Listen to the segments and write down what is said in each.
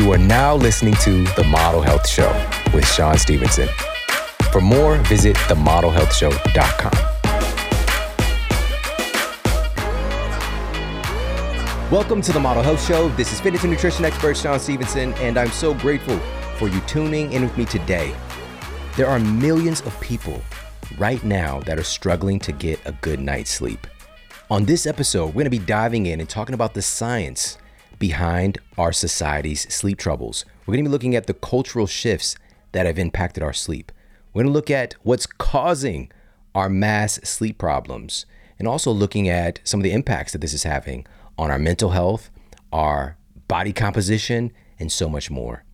You are now listening to The Model Health Show with Shawn Stevenson. For more, visit themodelhealthshow.com. Welcome to The Model Health Show. This is fitness and nutrition expert Shawn Stevenson, and I'm so grateful for you tuning in with me today. There are millions of people right now that are struggling to get a good night's sleep. On this episode, we're going to be diving in and talking about the science behind our society's sleep troubles. We're going to be looking at the cultural shifts that have impacted our sleep. We're going to look at what's causing our mass sleep problems and also looking at some of the impacts that this is having on our mental health, our body composition, and so much more.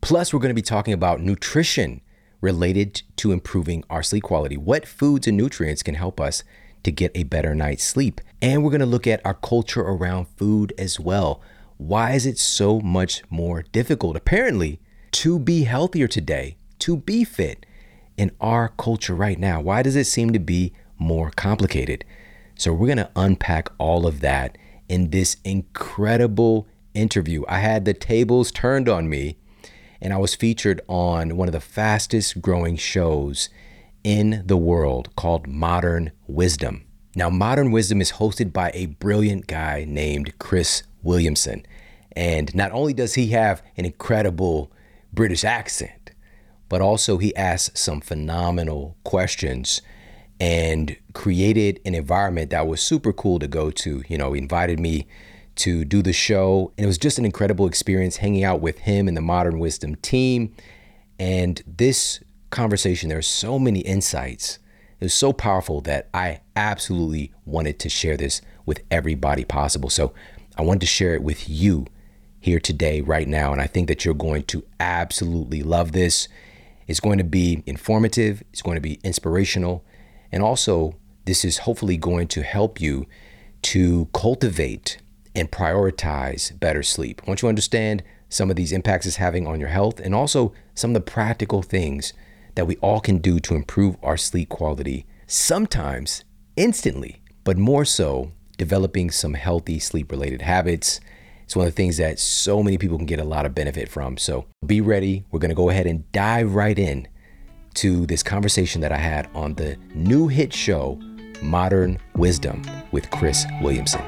Plus, we're going to be talking about nutrition related to improving our sleep quality. What foods and nutrients can help us to get a better night's sleep? And we're going to look at our culture around food as well. Why is it so much more difficult, apparently, to be healthier today, to be fit in our culture right now? Why does it seem to be more complicated? So, we're going to unpack all of that in this incredible interview. I had the tables turned on me and I was featured on one of the fastest growing shows in the world called Modern Wisdom. Now, Modern Wisdom is hosted by a brilliant guy named Chris Williamson. And not only does he have an incredible British accent, but also he asks some phenomenal questions and created an environment that was super cool to go to. You know, he invited me to do the show. And it was just an incredible experience hanging out with him and the Modern Wisdom team. And this conversation, there are so many insights. It was so powerful that I absolutely wanted to share this with everybody possible. So I wanted to share it with you here today, right now. And I think that you're going to absolutely love this. It's going to be informative, it's going to be inspirational. And also, this is hopefully going to help you to cultivate and prioritize better sleep. Once you understand some of these impacts it's having on your health and also some of the practical things that we all can do to improve our sleep quality, sometimes instantly, but more so developing some healthy sleep related habits. It's one of the things that so many people can get a lot of benefit from. So be ready. We're going to go ahead and dive right in to this conversation that I had on the new hit show, Modern Wisdom, with Chris Williamson.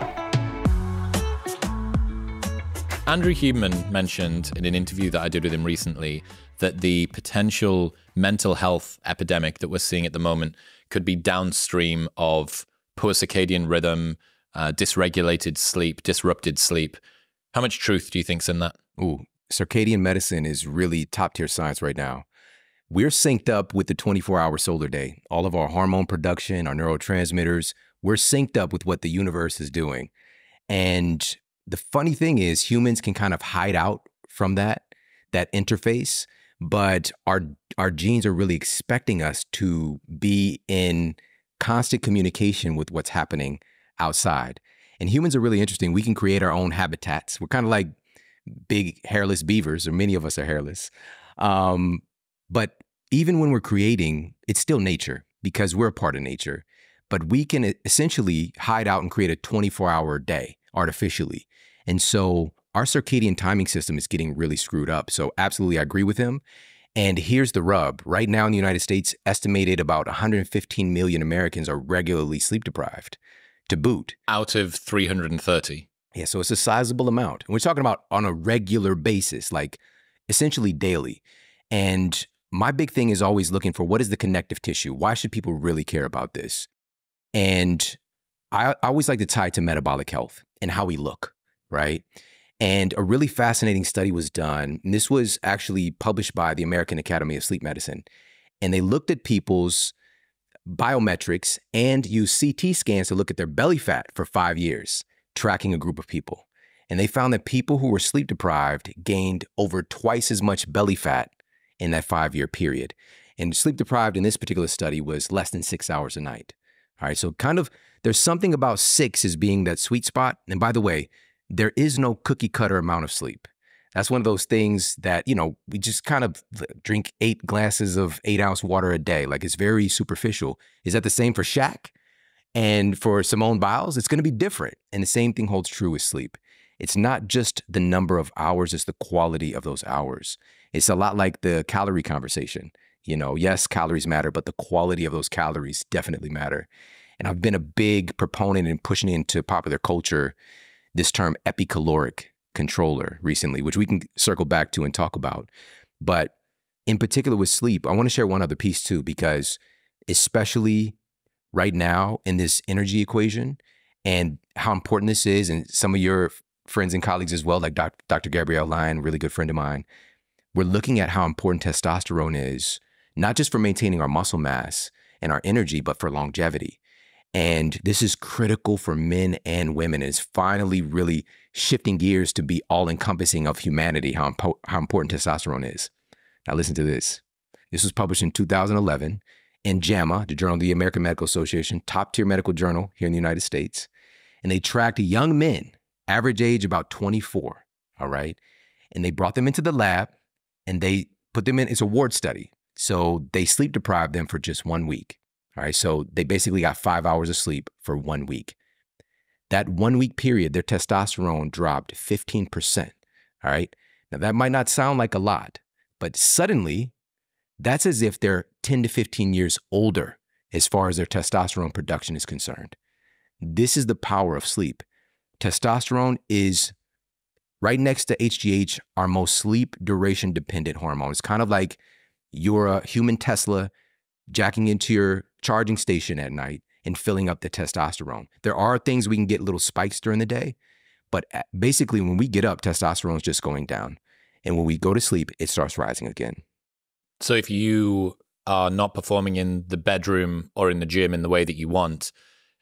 Andrew Huberman mentioned in an interview that I did with him recently that the potential mental health epidemic that we're seeing at the moment could be downstream of poor circadian rhythm, uh, dysregulated sleep, disrupted sleep. How much truth do you think's in that? Ooh, circadian medicine is really top tier science right now. We're synced up with the 24 hour solar day. All of our hormone production, our neurotransmitters, we're synced up with what the universe is doing. And the funny thing is humans can kind of hide out from that that interface but our our genes are really expecting us to be in constant communication with what's happening outside and humans are really interesting. We can create our own habitats. We're kind of like big hairless beavers or many of us are hairless. Um, but even when we're creating it's still nature because we're a part of nature. But we can essentially hide out and create a 24 hour day artificially. And so our circadian timing system is getting really screwed up. So, absolutely, I agree with him. And here's the rub. Right now in the United States, estimated about 115 million Americans are regularly sleep deprived to boot. Out of 330. Yeah, so it's a sizable amount. And we're talking about on a regular basis, like essentially daily. And my big thing is always looking for what is the connective tissue? Why should people really care about this? And I, I always like to tie it to metabolic health and how we look right? And a really fascinating study was done. And this was actually published by the American Academy of Sleep Medicine. And they looked at people's biometrics and used CT scans to look at their belly fat for five years, tracking a group of people. And they found that people who were sleep deprived gained over twice as much belly fat in that five year period. And sleep deprived in this particular study was less than six hours a night. All right, so kind of there's something about six as being that sweet spot. And by the way, there is no cookie cutter amount of sleep. That's one of those things that, you know, we just kind of drink eight glasses of eight ounce water a day. Like it's very superficial. Is that the same for Shaq? And for Simone Biles, it's going to be different. And the same thing holds true with sleep. it's not just the number of hours, it's the quality of those hours. It's a lot like the calorie conversation. You know, yes, calories matter, but the quality of those calories definitely matter. And I've been a big proponent in pushing into popular culture this term epicaloric controller recently, which we can circle back to and talk about. But in particular with sleep, I want to share one other piece too, because especially right now in this energy equation and how important this is, and some of your friends and colleagues as well, like Dr. Gabrielle Lyon, really good friend of mine, we're looking at how important testosterone is, not just for maintaining our muscle mass and our energy, but for longevity. And this is critical for men and women. It's finally really shifting gears to be all encompassing of humanity, how, impo- how important testosterone is. Now, listen to this. This was published in 2011 in JAMA, the Journal of the American Medical Association, top tier medical journal here in the United States. And they tracked young men, average age about 24, all right? And they brought them into the lab and they put them in, it's a ward study. So they sleep deprived them for just one week. All right. So they basically got five hours of sleep for one week. That one week period, their testosterone dropped 15%. All right. Now, that might not sound like a lot, but suddenly, that's as if they're 10 to 15 years older as far as their testosterone production is concerned. This is the power of sleep. Testosterone is right next to HGH, our most sleep duration dependent hormone. It's kind of like you're a human Tesla jacking into your charging station at night and filling up the testosterone. There are things we can get little spikes during the day, but basically, when we get up, testosterone is just going down. And when we go to sleep, it starts rising again. So if you are not performing in the bedroom or in the gym in the way that you want,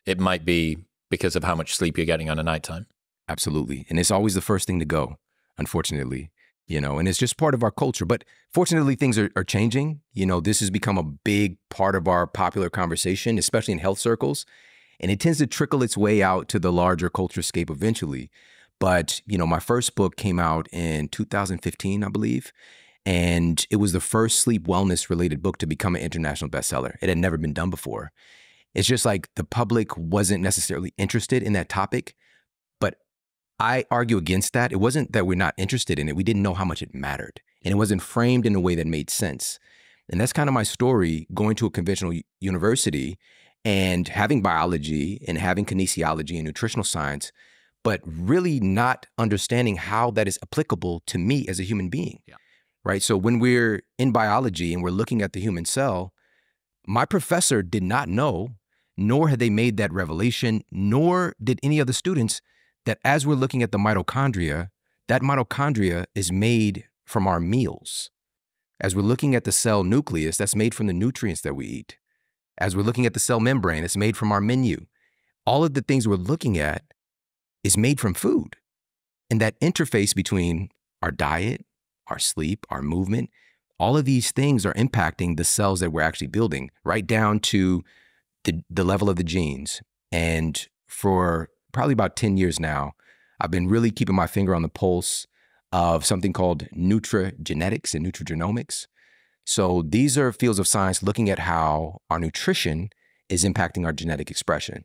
it might be because of how much sleep you're getting on a nighttime. Absolutely. And it's always the first thing to go, unfortunately you know, and it's just part of our culture. But fortunately, things are, are changing. You know, this has become a big part of our popular conversation, especially in health circles. And it tends to trickle its way out to the larger culture scape eventually. But, you know, my first book came out in 2015, I believe. And it was the first sleep wellness related book to become an international bestseller. It had never been done before. It's just like the public wasn't necessarily interested in that topic. I argue against that. It wasn't that we're not interested in it, we didn't know how much it mattered. And it wasn't framed in a way that made sense. And that's kind of my story going to a conventional university and having biology and having kinesiology and nutritional science, but really not understanding how that is applicable to me as a human being. Yeah. Right. So when we're in biology and we're looking at the human cell, my professor did not know, nor had they made that revelation, nor did any of the students that as we're looking at the mitochondria, that mitochondria is made from our meals. As we're looking at the cell nucleus, that's made from the nutrients that we eat. As we're looking at the cell membrane, it's made from our menu. All of the things we're looking at is made from food. And that interface between our diet, our sleep, our movement, all of these things are impacting the cells that we're actually building, right down to the, the level of the genes. And for probably about 10 years now, I've been really keeping my finger on the pulse of something called nutrigenetics and nutrigenomics. So these are fields of science looking at how our nutrition is impacting our genetic expression.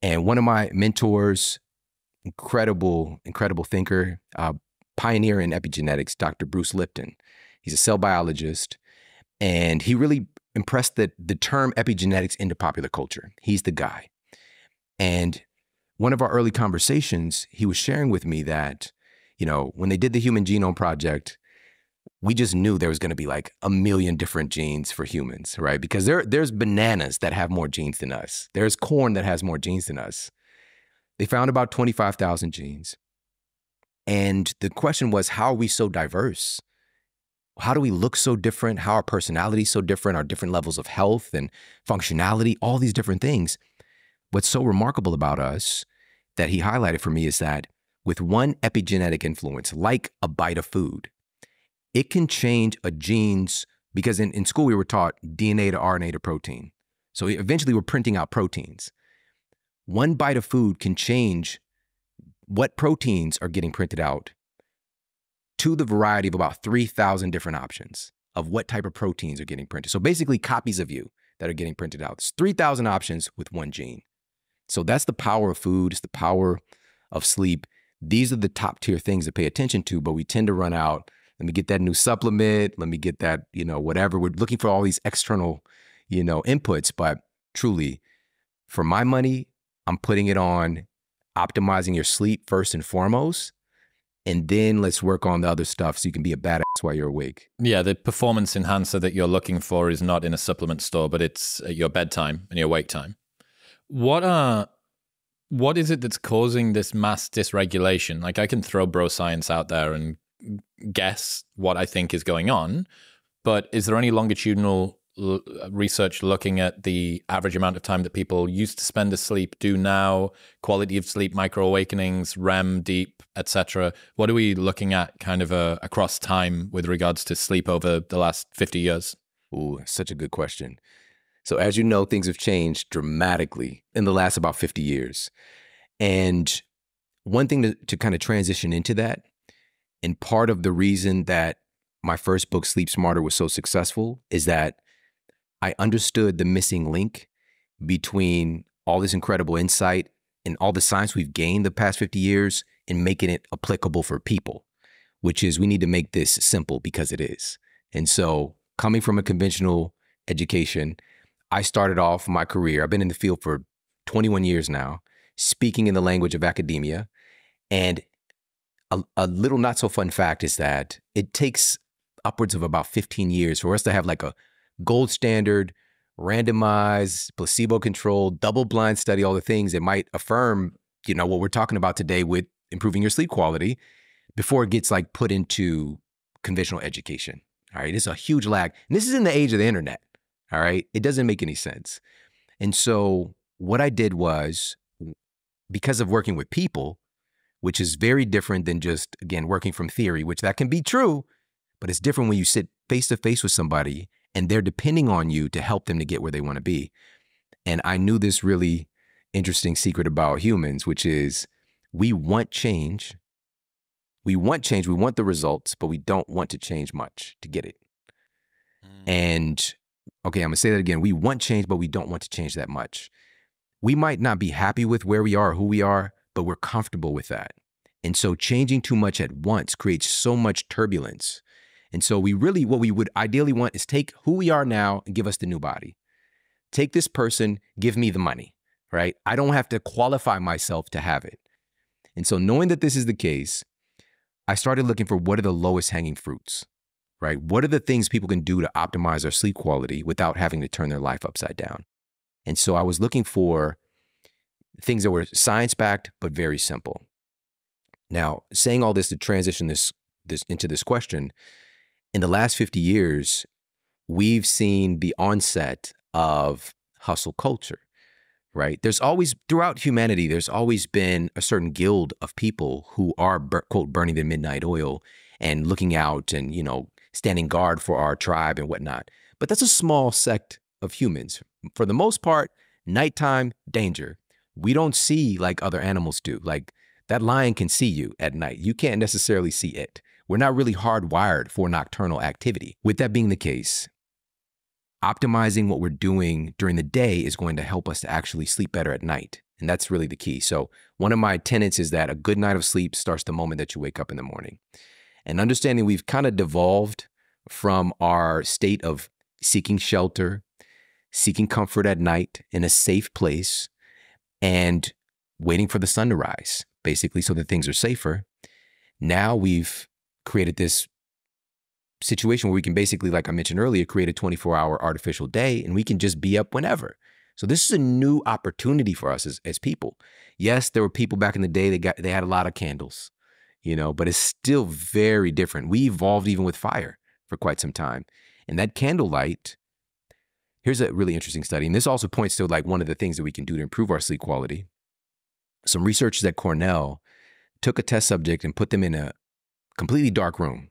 And one of my mentors, incredible, incredible thinker, uh, pioneer in epigenetics, Dr. Bruce Lipton. He's a cell biologist, and he really impressed the, the term epigenetics into popular culture. He's the guy. And one of our early conversations, he was sharing with me that, you know, when they did the Human Genome Project, we just knew there was going to be like a million different genes for humans, right? Because there, there's bananas that have more genes than us. There's corn that has more genes than us. They found about 25,000 genes. And the question was, how are we so diverse? How do we look so different? How are personalities so different? Our different levels of health and functionality, all these different things. What's so remarkable about us that he highlighted for me is that with one epigenetic influence, like a bite of food, it can change a gene's, because in, in school we were taught DNA to RNA to protein. So eventually we're printing out proteins. One bite of food can change what proteins are getting printed out to the variety of about 3,000 different options of what type of proteins are getting printed. So basically, copies of you that are getting printed out. It's 3,000 options with one gene. So that's the power of food, it's the power of sleep these are the top tier things to pay attention to, but we tend to run out. Let me get that new supplement. Let me get that, you know, whatever. We're looking for all these external, you know, inputs. But truly, for my money, I'm putting it on optimizing your sleep first and foremost. And then let's work on the other stuff so you can be a badass while you're awake. Yeah, the performance enhancer that you're looking for is not in a supplement store, but it's at your bedtime and your wake time. What are what is it that's causing this mass dysregulation? Like I can throw bro science out there and guess what I think is going on, but is there any longitudinal l- research looking at the average amount of time that people used to spend asleep do now, quality of sleep, micro awakenings, REM, deep, etc. What are we looking at kind of uh, across time with regards to sleep over the last 50 years? Ooh, such a good question. So, as you know, things have changed dramatically in the last about 50 years. And one thing to, to kind of transition into that, and part of the reason that my first book, Sleep Smarter, was so successful is that I understood the missing link between all this incredible insight and all the science we've gained the past 50 years and making it applicable for people, which is we need to make this simple because it is. And so, coming from a conventional education, I started off my career, I've been in the field for 21 years now, speaking in the language of academia. And a, a little not so fun fact is that it takes upwards of about 15 years for us to have like a gold standard, randomized, placebo controlled, double blind study, all the things that might affirm, you know, what we're talking about today with improving your sleep quality before it gets like put into conventional education. All right. It's a huge lag. And this is in the age of the internet. All right. It doesn't make any sense. And so what I did was because of working with people, which is very different than just, again, working from theory, which that can be true, but it's different when you sit face to face with somebody and they're depending on you to help them to get where they want to be. And I knew this really interesting secret about humans, which is we want change. We want change. We want the results, but we don't want to change much to get it. Mm. And okay, I'm to say that again. We want change, but we don't want to change that much. We might not be happy with where we are, who we are, but we're comfortable with that. And so changing too much at once creates so much turbulence and so we really, what we would ideally want is take who we are now and give us the new body. Take this person, give me the money, right? I don't have to qualify myself to have it. And so knowing that this is the case, I started looking for what are the lowest hanging fruits, right? What are the things people can do to optimize their sleep quality without having to turn their life upside down? And so I was looking for things that were science backed, but very simple. Now, saying all this to transition this, this into this question, in the last 50 years, we've seen the onset of hustle culture, right? There's always, throughout humanity, there's always been a certain guild of people who are, quote, burning the midnight oil and looking out and, you know, standing guard for our tribe and whatnot. But that's a small sect of humans. For the most part, nighttime danger. We don't see like other animals do. Like that lion can see you at night. You can't necessarily see it. We're not really hardwired for nocturnal activity. With that being the case, optimizing what we're doing during the day is going to help us to actually sleep better at night. And that's really the key. So, one of my tenets is that a good night of sleep starts the moment that you wake up in the morning. And understanding we've kind of devolved from our state of seeking shelter, seeking comfort at night in a safe place, and waiting for the sun to rise, basically, so that things are safer. Now we've created this situation where we can basically, like I mentioned earlier, create a 24 hour artificial day and we can just be up whenever. So this is a new opportunity for us as, as people. Yes, there were people back in the day that got they had a lot of candles, you know, but it's still very different. We evolved even with fire for quite some time. And that candlelight, here's a really interesting study. And this also points to like one of the things that we can do to improve our sleep quality. Some researchers at Cornell took a test subject and put them in a, completely dark room.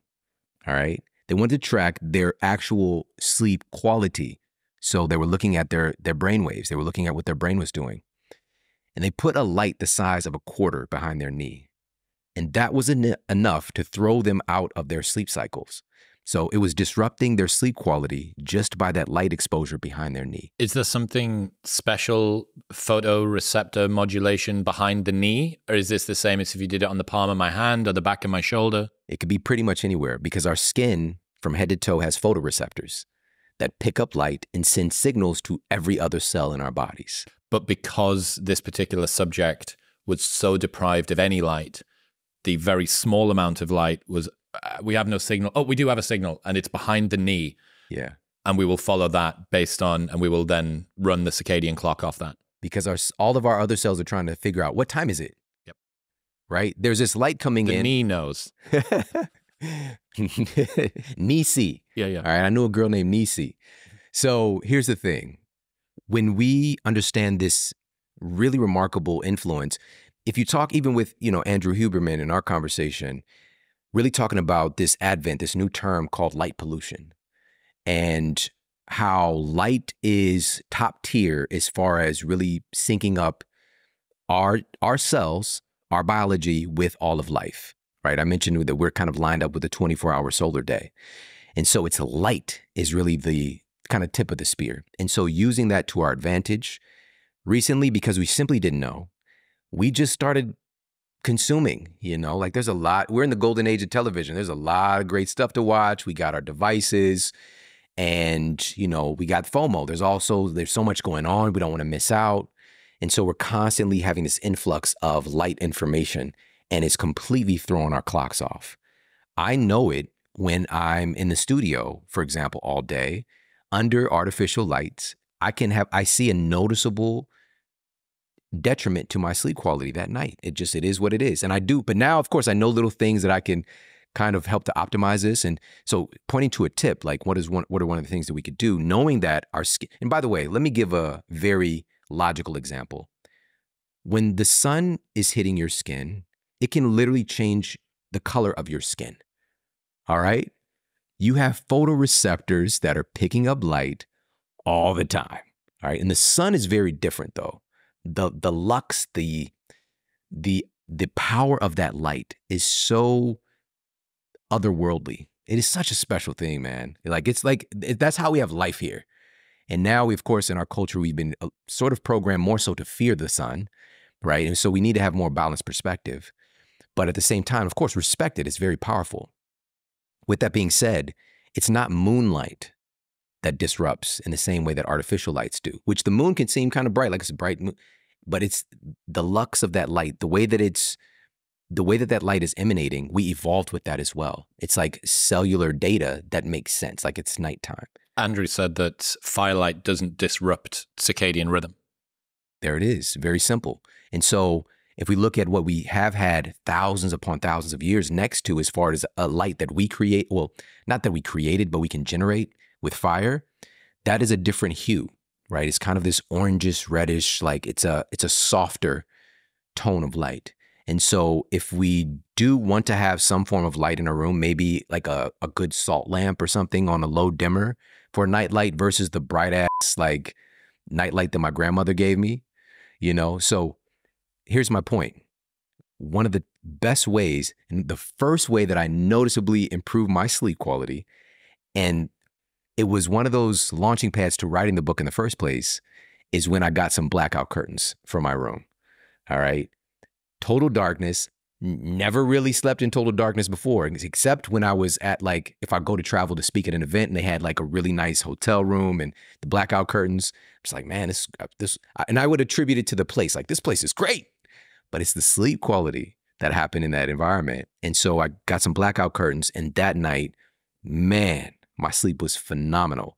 All right. They wanted to track their actual sleep quality. So they were looking at their, their brain waves. They were looking at what their brain was doing. And they put a light the size of a quarter behind their knee. And that was en- enough to throw them out of their sleep cycles. So it was disrupting their sleep quality just by that light exposure behind their knee. Is there something special photoreceptor modulation behind the knee? Or is this the same as if you did it on the palm of my hand or the back of my shoulder? It could be pretty much anywhere because our skin from head to toe has photoreceptors that pick up light and send signals to every other cell in our bodies. But because this particular subject was so deprived of any light, the very small amount of light was uh, we have no signal. Oh, we do have a signal, and it's behind the knee. Yeah. And we will follow that based on, and we will then run the circadian clock off that. Because our all of our other cells are trying to figure out what time is it. Yep. Right. There's this light coming the in. The knee knows. Nisi. Yeah, yeah. All right. I knew a girl named Nisi. So here's the thing: when we understand this really remarkable influence, if you talk even with you know Andrew Huberman in our conversation, really talking about this advent, this new term called light pollution, and how light is top tier as far as really syncing up our our cells, our biology with all of life. Right? I mentioned that we're kind of lined up with a 24-hour solar day. And so it's light is really the kind of tip of the spear. And so using that to our advantage recently because we simply didn't know, we just started consuming, you know, like there's a lot, we're in the golden age of television. There's a lot of great stuff to watch. We got our devices and, you know, we got FOMO. There's also, there's so much going on. We don't want to miss out. And so we're constantly having this influx of light information and it's completely throwing our clocks off. I know it when I'm in the studio, for example, all day under artificial lights. I can have, I see a noticeable detriment to my sleep quality that night. It just, it is what it is. And I do, but now, of course, I know little things that I can kind of help to optimize this. And so pointing to a tip, like what is one, what are one of the things that we could do, knowing that our skin, and by the way, let me give a very logical example. When the sun is hitting your skin, it can literally change the color of your skin. All right. You have photoreceptors that are picking up light all the time. All right. And the sun is very different though the the lux, the the the power of that light is so otherworldly. It is such a special thing, man. Like it's like that's how we have life here. And now, we, of course, in our culture, we've been uh, sort of programmed more so to fear the sun, right? And so we need to have more balanced perspective. But at the same time, of course, respect it. It's very powerful. With that being said, it's not moonlight that disrupts in the same way that artificial lights do, which the moon can seem kind of bright, like it's a bright moon, but it's the lux of that light, the way that it's, the way that that light is emanating, we evolved with that as well. It's like cellular data that makes sense, like it's nighttime. Andrew said that firelight doesn't disrupt circadian rhythm. There it is, very simple. And so if we look at what we have had thousands upon thousands of years next to as far as a light that we create, well, not that we created, but we can generate, with fire, that is a different hue, right? It's kind of this orangish, reddish, like it's a it's a softer tone of light. And so if we do want to have some form of light in a room, maybe like a, a good salt lamp or something on a low dimmer for night light versus the bright ass like night light that my grandmother gave me, you know? So here's my point. One of the best ways, and the first way that I noticeably improved my sleep quality, and it was one of those launching pads to writing the book in the first place is when I got some blackout curtains for my room. All right. Total darkness. Never really slept in total darkness before, except when I was at like, if I go to travel to speak at an event and they had like a really nice hotel room and the blackout curtains. It's like, man, this, uh, this, and I would attribute it to the place. Like, this place is great, but it's the sleep quality that happened in that environment. And so I got some blackout curtains, and that night, man, my sleep was phenomenal.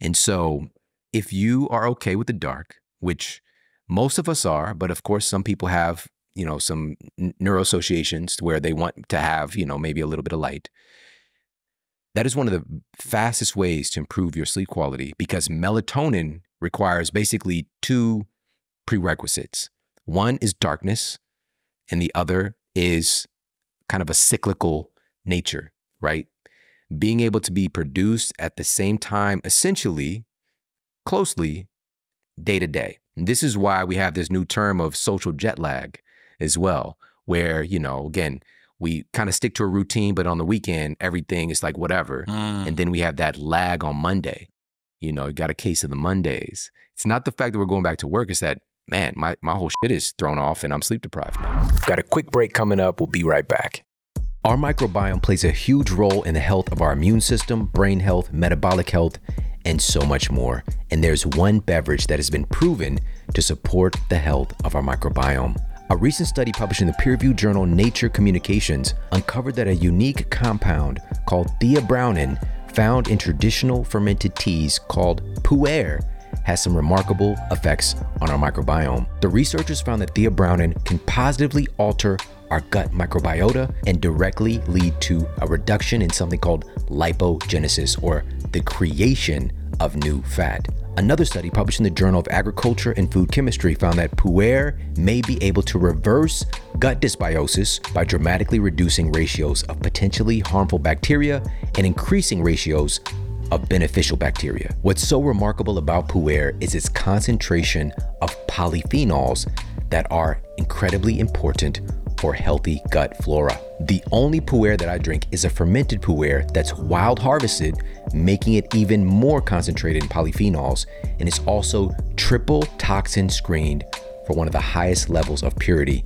And so, if you are okay with the dark, which most of us are, but of course, some people have, you know, some neuroassociations where they want to have, you know, maybe a little bit of light. That is one of the fastest ways to improve your sleep quality because melatonin requires basically two prerequisites. One is darkness, and the other is kind of a cyclical nature, right? Being able to be produced at the same time, essentially, closely, day to day. And this is why we have this new term of social jet lag as well, where, you know, again, we kind of stick to a routine, but on the weekend, everything is like whatever. Mm. And then we have that lag on Monday. You know, you got a case of the Mondays. It's not the fact that we're going back to work, it's that, man, my, my whole shit is thrown off and I'm sleep deprived now. Got a quick break coming up. We'll be right back. Our microbiome plays a huge role in the health of our immune system, brain health, metabolic health, and so much more. And there's one beverage that has been proven to support the health of our microbiome. A recent study published in the peer reviewed journal Nature Communications uncovered that a unique compound called theabrownin, found in traditional fermented teas called pu'er, has some remarkable effects on our microbiome. The researchers found that theabrownin can positively alter our gut microbiota and directly lead to a reduction in something called lipogenesis or the creation of new fat. Another study published in the Journal of Agriculture and Food Chemistry found that pu'er may be able to reverse gut dysbiosis by dramatically reducing ratios of potentially harmful bacteria and increasing ratios of beneficial bacteria. What's so remarkable about pu'er is its concentration of polyphenols that are incredibly important for healthy gut flora. The only pu'er that I drink is a fermented pu'er that's wild harvested, making it even more concentrated in polyphenols, and it's also triple toxin screened for one of the highest levels of purity.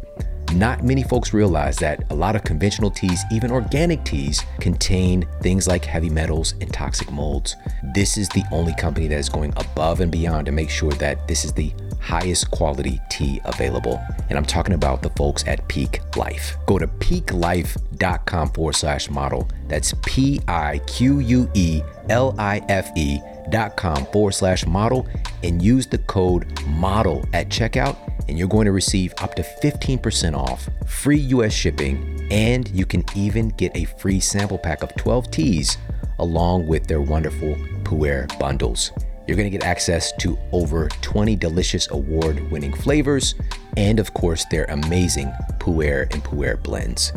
Not many folks realize that a lot of conventional teas, even organic teas, contain things like heavy metals and toxic molds. This is the only company that is going above and beyond to make sure that this is the highest quality tea available. And I'm talking about the folks at Pique Life. Go to piquelifecom forward slash model. That's P I Q U E L I F E dot com forward slash model and use the code model at checkout and you're going to receive up to 15% off, free US shipping, and you can even get a free sample pack of 12 teas along with their wonderful Pu'er bundles. You're going to get access to over 20 delicious award winning flavors and, of course, their amazing Pu'er and Pu'er blends.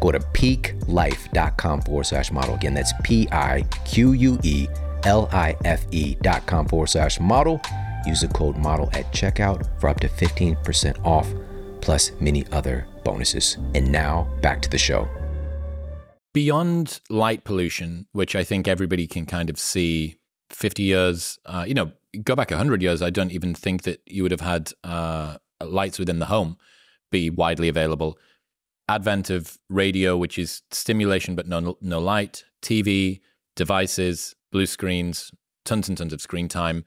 Go to piquelife.com forward slash model. Again, that's P I Q U E L I F E.com forward slash model. Use the code model at checkout for up to 15% off, plus many other bonuses. And now back to the show. Beyond light pollution, which I think everybody can kind of see 50 years, uh, you know, go back 100 years, I don't even think that you would have had uh, lights within the home be widely available. Advent of radio, which is stimulation but no, no light, TV, devices, blue screens, tons and tons of screen time.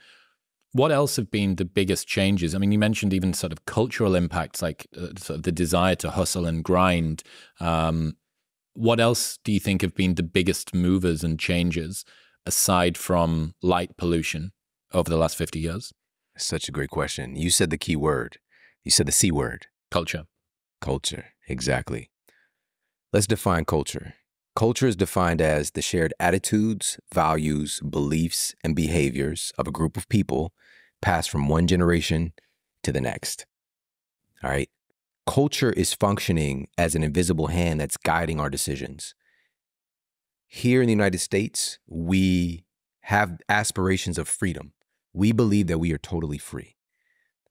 What else have been the biggest changes? I mean, you mentioned even sort of cultural impacts, like uh, sort of the desire to hustle and grind. Um, what else do you think have been the biggest movers and changes aside from light pollution over the last 50 years? Such a great question. You said the key word. You said the C word. Culture. Culture. Exactly. Let's define culture. Culture is defined as the shared attitudes, values, beliefs, and behaviors of a group of people passed from one generation to the next. All right. Culture is functioning as an invisible hand that's guiding our decisions. Here in the United States, we have aspirations of freedom. We believe that we are totally free.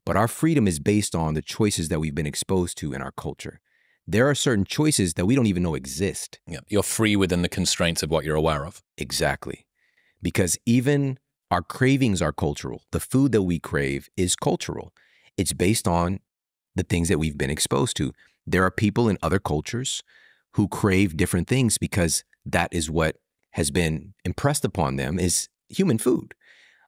But our freedom is based on the choices that we've been exposed to in our culture. There are certain choices that we don't even know exist. Yeah. You're free within the constraints of what you're aware of. Exactly. Because even our cravings are cultural. The food that we crave is cultural. It's based on the things that we've been exposed to. There are people in other cultures who crave different things because that is what has been impressed upon them is human food.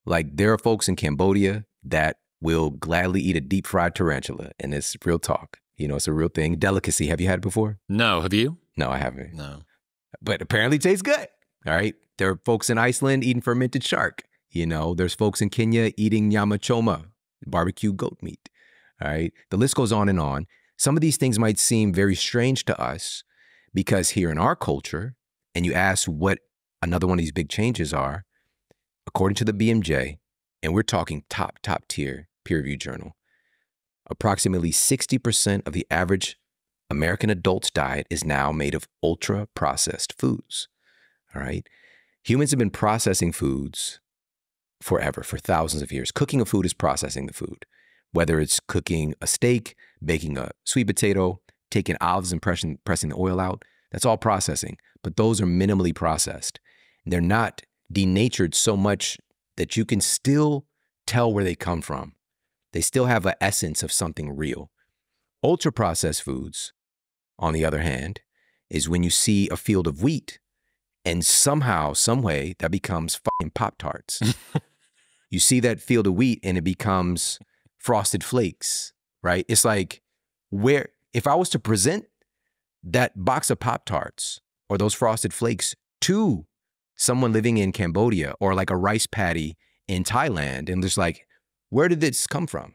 Like there are folks in Cambodia that will gladly eat a deep fried tarantula and it's real talk. You know, it's a real thing. Delicacy. Have you had it before? No, have you? No, I haven't. No. But apparently it tastes good. All right. There are folks in Iceland eating fermented shark. You know, there's folks in Kenya eating nyama choma, barbecue goat meat. All right. The list goes on and on. Some of these things might seem very strange to us because here in our culture, and you ask what another one of these big changes are, according to the BMJ, and we're talking top, top tier peer reviewed journal, approximately 60% of the average American adult's diet is now made of ultra processed foods. All right. Humans have been processing foods forever, for thousands of years. Cooking a food is processing the food, whether it's cooking a steak, baking a sweet potato, taking olives and pressing, pressing the oil out. That's all processing, but those are minimally processed. They're not denatured so much that you can still tell where they come from. They still have an essence of something real. Ultra processed foods, on the other hand, is when you see a field of wheat and somehow, some way, that becomes fucking Pop Tarts. you see that field of wheat and it becomes frosted flakes, right? It's like where if I was to present that box of Pop Tarts or those frosted flakes to someone living in Cambodia or like a rice paddy in Thailand, and just like, where did this come from?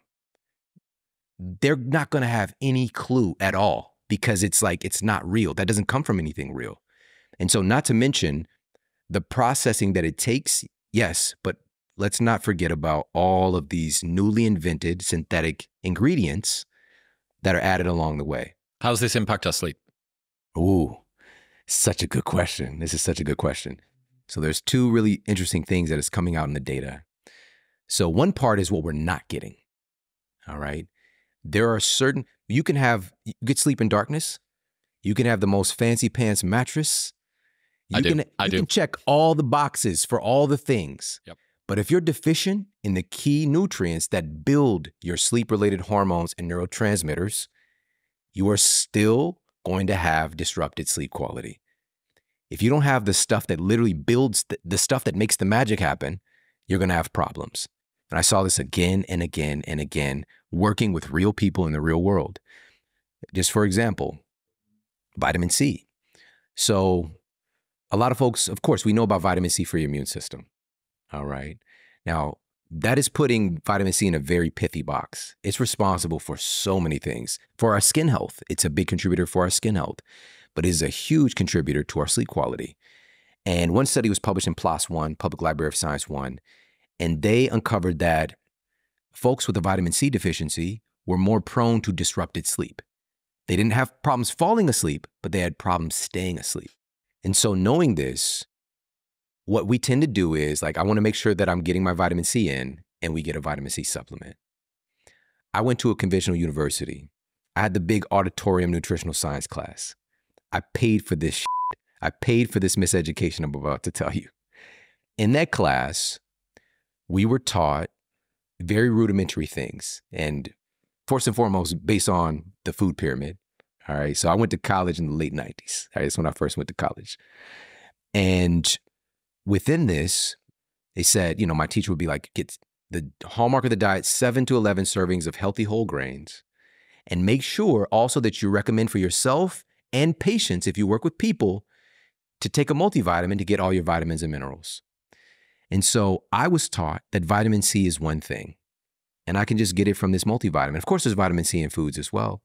They're not going to have any clue at all because it's like, it's not real. That doesn't come from anything real. And so, not to mention the processing that it takes, yes, but let's not forget about all of these newly invented synthetic ingredients that are added along the way. How does this impact our sleep? Ooh, such a good question. This is such a good question. So there's two really interesting things that is coming out in the data. So one part is what we're not getting. All right. There are certain you can have you get sleep in darkness. You can have the most fancy pants mattress. You I do. can I you do. can check all the boxes for all the things. Yep. But if you're deficient in the key nutrients that build your sleep related hormones and neurotransmitters, you are still going to have disrupted sleep quality. If you don't have the stuff that literally builds the, the stuff that makes the magic happen, you're going to have problems. And I saw this again and again and again working with real people in the real world. Just for example, vitamin C. So, a lot of folks, of course, we know about vitamin C for your immune system. All right. Now, that is putting vitamin C in a very pithy box. It's responsible for so many things. For our skin health, it's a big contributor for our skin health, but it is a huge contributor to our sleep quality. And one study was published in PLOS One, Public Library of Science One, and they uncovered that folks with a vitamin C deficiency were more prone to disrupted sleep. They didn't have problems falling asleep, but they had problems staying asleep. And so, knowing this, what we tend to do is like, I want to make sure that I'm getting my vitamin C in, and we get a vitamin C supplement. I went to a conventional university. I had the big auditorium nutritional science class. I paid for this. Shit. I paid for this miseducation I'm about to tell you. In that class, we were taught very rudimentary things. And first and foremost, based on the food pyramid. All right. So I went to college in the late 90s. All right. That's when I first went to college. And within this, they said, you know, my teacher would be like, get the hallmark of the diet, seven to 11 servings of healthy whole grains. And make sure also that you recommend for yourself and patients, if you work with people, to take a multivitamin to get all your vitamins and minerals. And so I was taught that vitamin C is one thing, and I can just get it from this multivitamin. Of course, there's vitamin C in foods as well.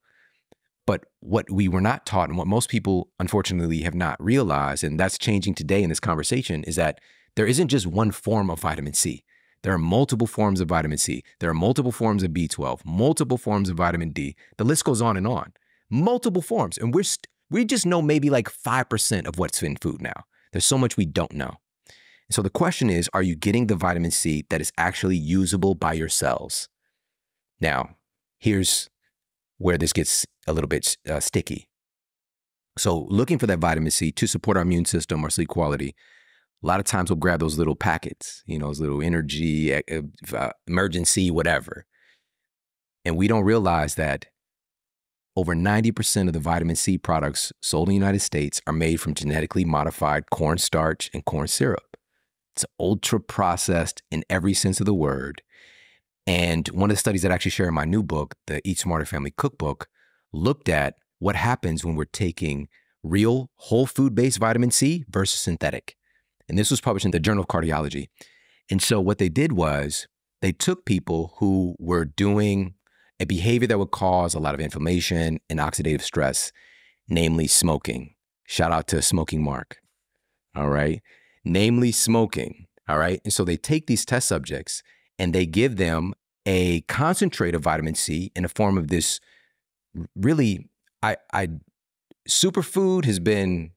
But what we were not taught, and what most people unfortunately have not realized, and that's changing today in this conversation, is that there isn't just one form of vitamin C. There are multiple forms of vitamin C. There are multiple forms of B12, multiple forms of vitamin D. The list goes on and on. Multiple forms. And we're we just know maybe like 5% of what's in food now. There's so much we don't know. So the question is are you getting the vitamin C that is actually usable by your cells? Now, here's where this gets a little bit uh, sticky. So, looking for that vitamin C to support our immune system or sleep quality, a lot of times we'll grab those little packets, you know, those little energy, uh, emergency, whatever. And we don't realize that over 90% of the vitamin C products sold in the United States are made from genetically modified cornstarch and corn syrup. It's ultra processed in every sense of the word. And one of the studies that I actually share in my new book, the Eat Smarter Family Cookbook, looked at what happens when we're taking real whole food based vitamin C versus synthetic. And this was published in the Journal of Cardiology. And so what they did was they took people who were doing a behavior that would cause a lot of inflammation and oxidative stress, namely smoking. Shout out to Smoking Mark. All right. Namely smoking. All right. And so they take these test subjects and they give them a concentrate of vitamin C in the form of this really, I, I, superfood has been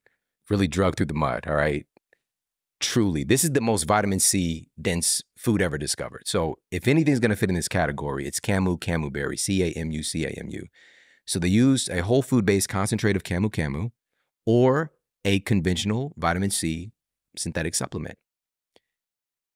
really drugged through the mud. All right. Truly, this is the most vitamin C dense food ever discovered. So, if anything's going to fit in this category, it's Camu Camu berry, C A M U C A M U. So, they used a whole food based concentrate of Camu Camu or a conventional vitamin C synthetic supplement.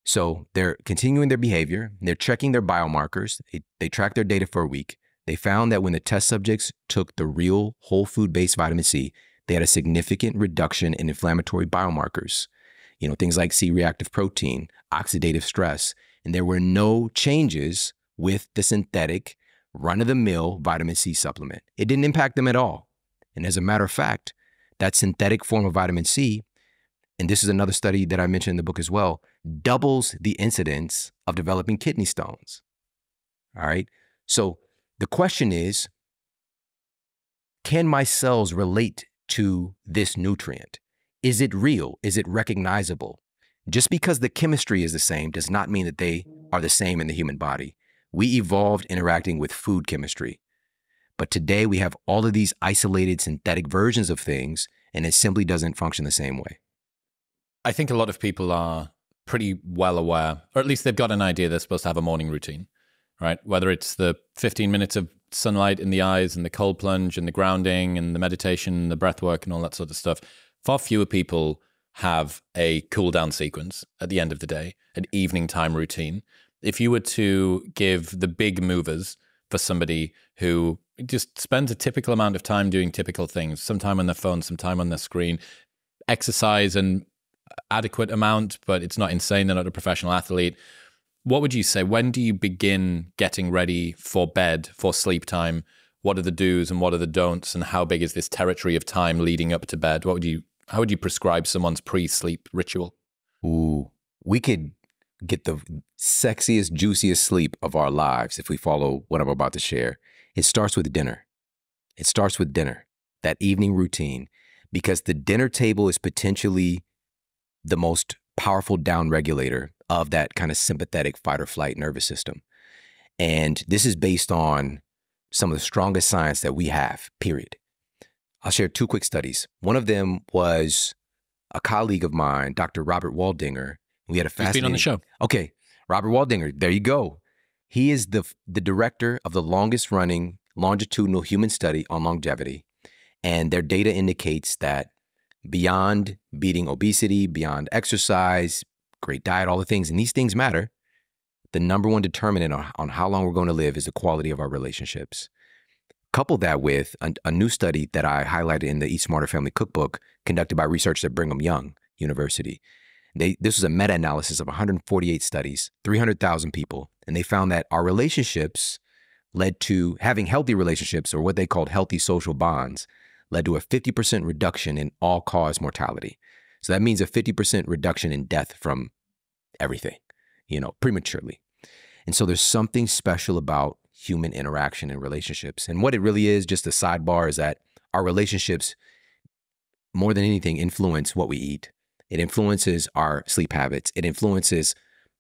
So they're continuing their behavior, they're checking their biomarkers, they, they track their data for a week. They found that when the test subjects took the real whole food based vitamin C, they had a significant reduction in inflammatory biomarkers, you know, things like C reactive protein, oxidative stress, and there were no changes with the synthetic run of the mill vitamin C supplement. It didn't impact them at all. And as a matter of fact, that synthetic form of vitamin C, and this is another study that I mentioned in the book as well, doubles the incidence of developing kidney stones. All right. So the question is can my cells relate to this nutrient? Is it real? Is it recognizable? Just because the chemistry is the same does not mean that they are the same in the human body. We evolved interacting with food chemistry. But today we have all of these isolated synthetic versions of things, and it simply doesn't function the same way. I think a lot of people are pretty well aware, or at least they've got an idea they're supposed to have a morning routine, right? Whether it's the 15 minutes of sunlight in the eyes and the cold plunge and the grounding and the meditation and the breath work and all that sort of stuff. Far fewer people have a cool down sequence at the end of the day, an evening time routine. If you were to give the big movers for somebody who just spends a typical amount of time doing typical things, some time on their phone, some time on their screen, exercise and adequate amount, but it's not insane. They're not a professional athlete. What would you say? When do you begin getting ready for bed, for sleep time? What are the do's and what are the don'ts? And how big is this territory of time leading up to bed? What would you how would you prescribe someone's pre-sleep ritual? Ooh, we could get the sexiest, juiciest sleep of our lives if we follow what I'm about to share. It starts with dinner. It starts with dinner, that evening routine, because the dinner table is potentially the most powerful down regulator of that kind of sympathetic fight or flight nervous system. And this is based on some of the strongest science that we have, period. I'll share two quick studies. One of them was a colleague of mine, Dr. Robert Waldinger. We had a fascinating. He's been on the show. Okay, Robert Waldinger. There you go. He is the the director of the longest running longitudinal human study on longevity, and their data indicates that beyond beating obesity, beyond exercise, great diet, all the things, and these things matter. The number one determinant on, how long we're going to live is the quality of our relationships. Couple that with a, a, new study that I highlighted in the Eat Smarter Family Cookbook conducted by researchers at Brigham Young University. They, this was a meta analysis of 148 studies, 300,000 people, and they found that our relationships led to having healthy relationships, or what they called healthy social bonds, led to a 50% reduction in all cause mortality. So that means a 50% reduction in death from everything, you know, prematurely. And so there's something special about human interaction and relationships. And what it really is, just a sidebar, is that our relationships, more than anything, influence what we eat. It influences our sleep habits. It influences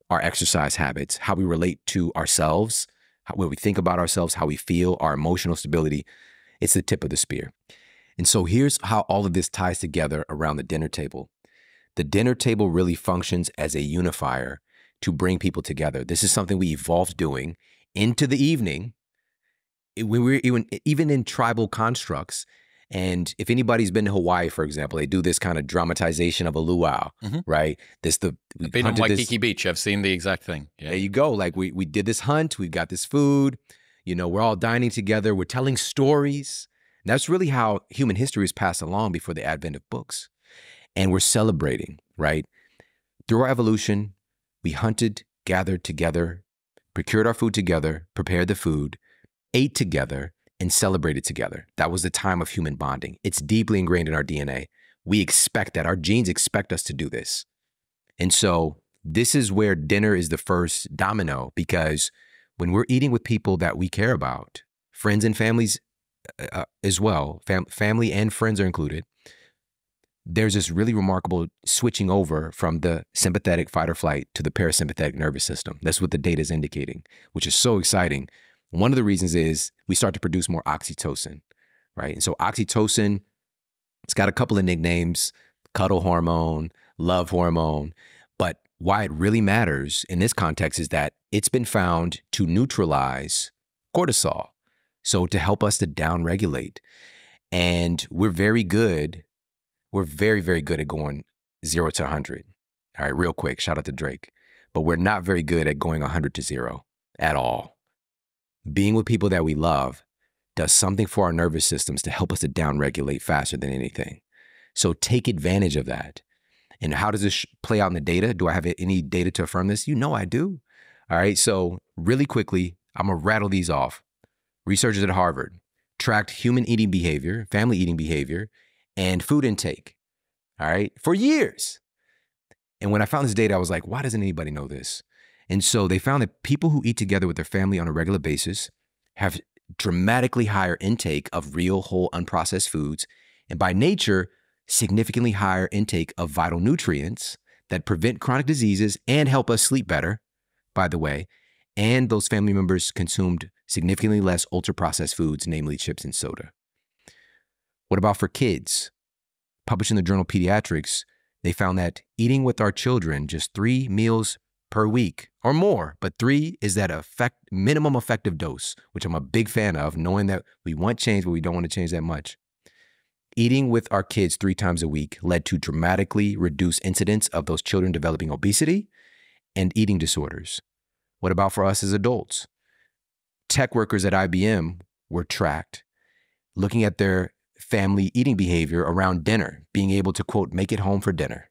our exercise habits, how we relate to ourselves, how, what we think about ourselves, how we feel, our emotional stability. It's the tip of the spear. And so here's how all of this ties together around the dinner table. The dinner table really functions as a unifier to bring people together. This is something we evolved doing into the evening, when we are even even in tribal constructs. And if anybody's been to Hawaii, for example, they do this kind of dramatization of a luau, mm-hmm. right? This the I've been on Waikiki this, Beach. I've seen the exact thing. Yeah. There you go. Like we we did this hunt. We got this food. You know, we're all dining together. We're telling stories. And that's really how human history is passed along before the advent of books. And we're celebrating, right? Through our evolution, we hunted, gathered together, procured our food together, prepared the food, ate together, and celebrated together. That was the time of human bonding. It's deeply ingrained in our DNA. We expect that. Our genes expect us to do this. And so, this is where dinner is the first domino because when we're eating with people that we care about, friends and families uh, uh as well, fam- family and friends are included, there's this really remarkable switching over from the sympathetic fight or flight to the parasympathetic nervous system. That's what the data is indicating, which is so exciting. One of the reasons is we start to produce more oxytocin, right? And so oxytocin, it's got a couple of nicknames cuddle hormone, love hormone. But why it really matters in this context is that it's been found to neutralize cortisol. So to help us to downregulate. And we're very good we're very, very good at going zero to 100. All right, real quick, shout out to Drake. But we're not very good at going 100 to zero at all. Being with people that we love does something for our nervous systems to help us to downregulate faster than anything. So take advantage of that. And how does this play out in the data? Do I have any data to affirm this? You know I do. All right. So, really quickly, I'm to rattle these off. Researchers at Harvard tracked human eating behavior, family eating behavior, and food intake. All right. For years. And when I found this data, I was like, why doesn't anybody know this? And so they found that people who eat together with their family on a regular basis have dramatically higher intake of real, whole, unprocessed foods. And by nature, significantly higher intake of vital nutrients that prevent chronic diseases and help us sleep better, by the way. And those family members consumed significantly less ultra processed foods, namely chips and soda. What about for kids? Published in the journal Pediatrics, they found that eating with our children just three meals per week or more, but three is that effect, minimum effective dose, which I'm a big fan of, knowing that we want change, but we don't want to change that much. Eating with our kids three times a week led to dramatically reduced incidence of those children developing obesity and eating disorders. What about for us as adults? Tech workers at IBM were tracked looking at their family eating behavior around dinner, being able to, quote, make it home for dinner.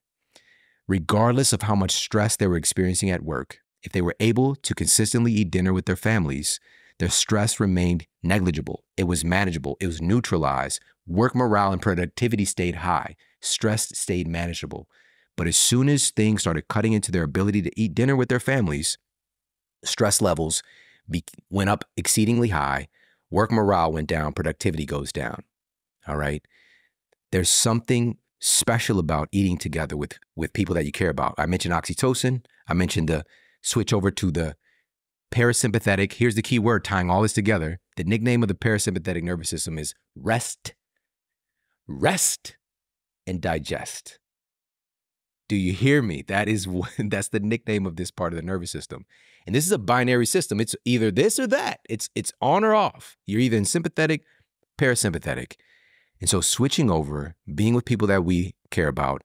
Regardless of how much stress they were experiencing at work, if they were able to consistently eat dinner with their families, their stress remained negligible. It was manageable. It was neutralized. Work morale and productivity stayed high. Stress stayed manageable. But as soon as things started cutting into their ability to eat dinner with their families, stress levels be- went up exceedingly high. Work morale went down. Productivity goes down. All right. There's something special about eating together with with people that you care about. I mentioned oxytocin. I mentioned the switch over to the parasympathetic. Here's the key word tying all this together. The nickname of the parasympathetic nervous system is rest, rest, and digest. Do you hear me? That is that's the nickname of this part of the nervous system. And this is a binary system. It's either this or that. It's it's on or off. You're either in sympathetic, parasympathetic. And so switching over, being with people that we care about,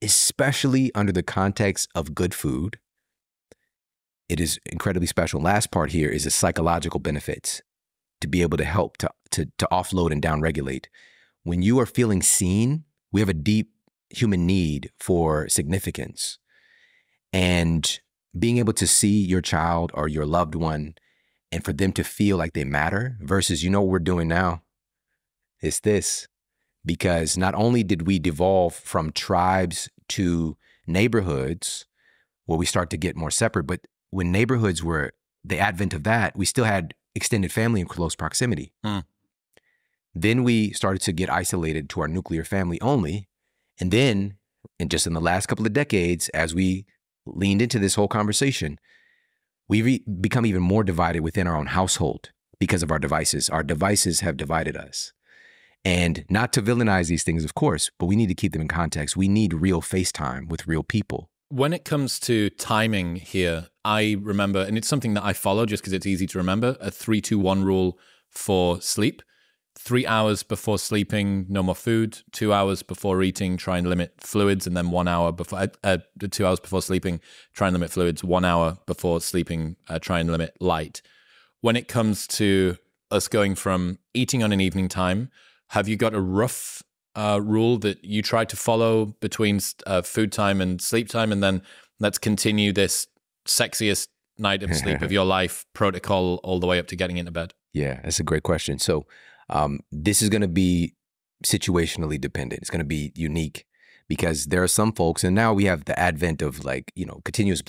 especially under the context of good food, it is incredibly special. Last part here is the psychological benefits to be able to help to, to, to offload and downregulate. When you are feeling seen, we have a deep human need for significance. And being able to see your child or your loved one and for them to feel like they matter versus, you know, what we're doing now? It's this. Because not only did we devolve from tribes to neighborhoods where we start to get more separate, but when neighborhoods were the advent of that, we still had extended family in close proximity. Hmm. Then we started to get isolated to our nuclear family only. And then, and just in the last couple of decades, as we leaned into this whole conversation, re- become even more divided within our own household because of our devices. Our devices have divided us. And not to villainize these things, of course, but we need to keep them in context. We need real FaceTime with real people. When it comes to timing here, I remember, and it's something that I follow just because it's easy to remember a three, two, one rule for sleep. Three hours before sleeping, no more food. Two hours before eating, try and limit fluids. And then one hour before, uh, uh two hours before sleeping, try and limit fluids. One hour before sleeping, uh, try and limit light. When it comes to us going from eating on an evening time, have you got a rough uh, rule that you try to follow between uh, food time and sleep time? And then let's continue this sexiest night of sleep of your life protocol all the way up to getting into bed? Yeah, that's a great question. So, um, this is going to be situationally dependent. It's going to be unique because there are some folks, and now we have the advent of like, you know, continuous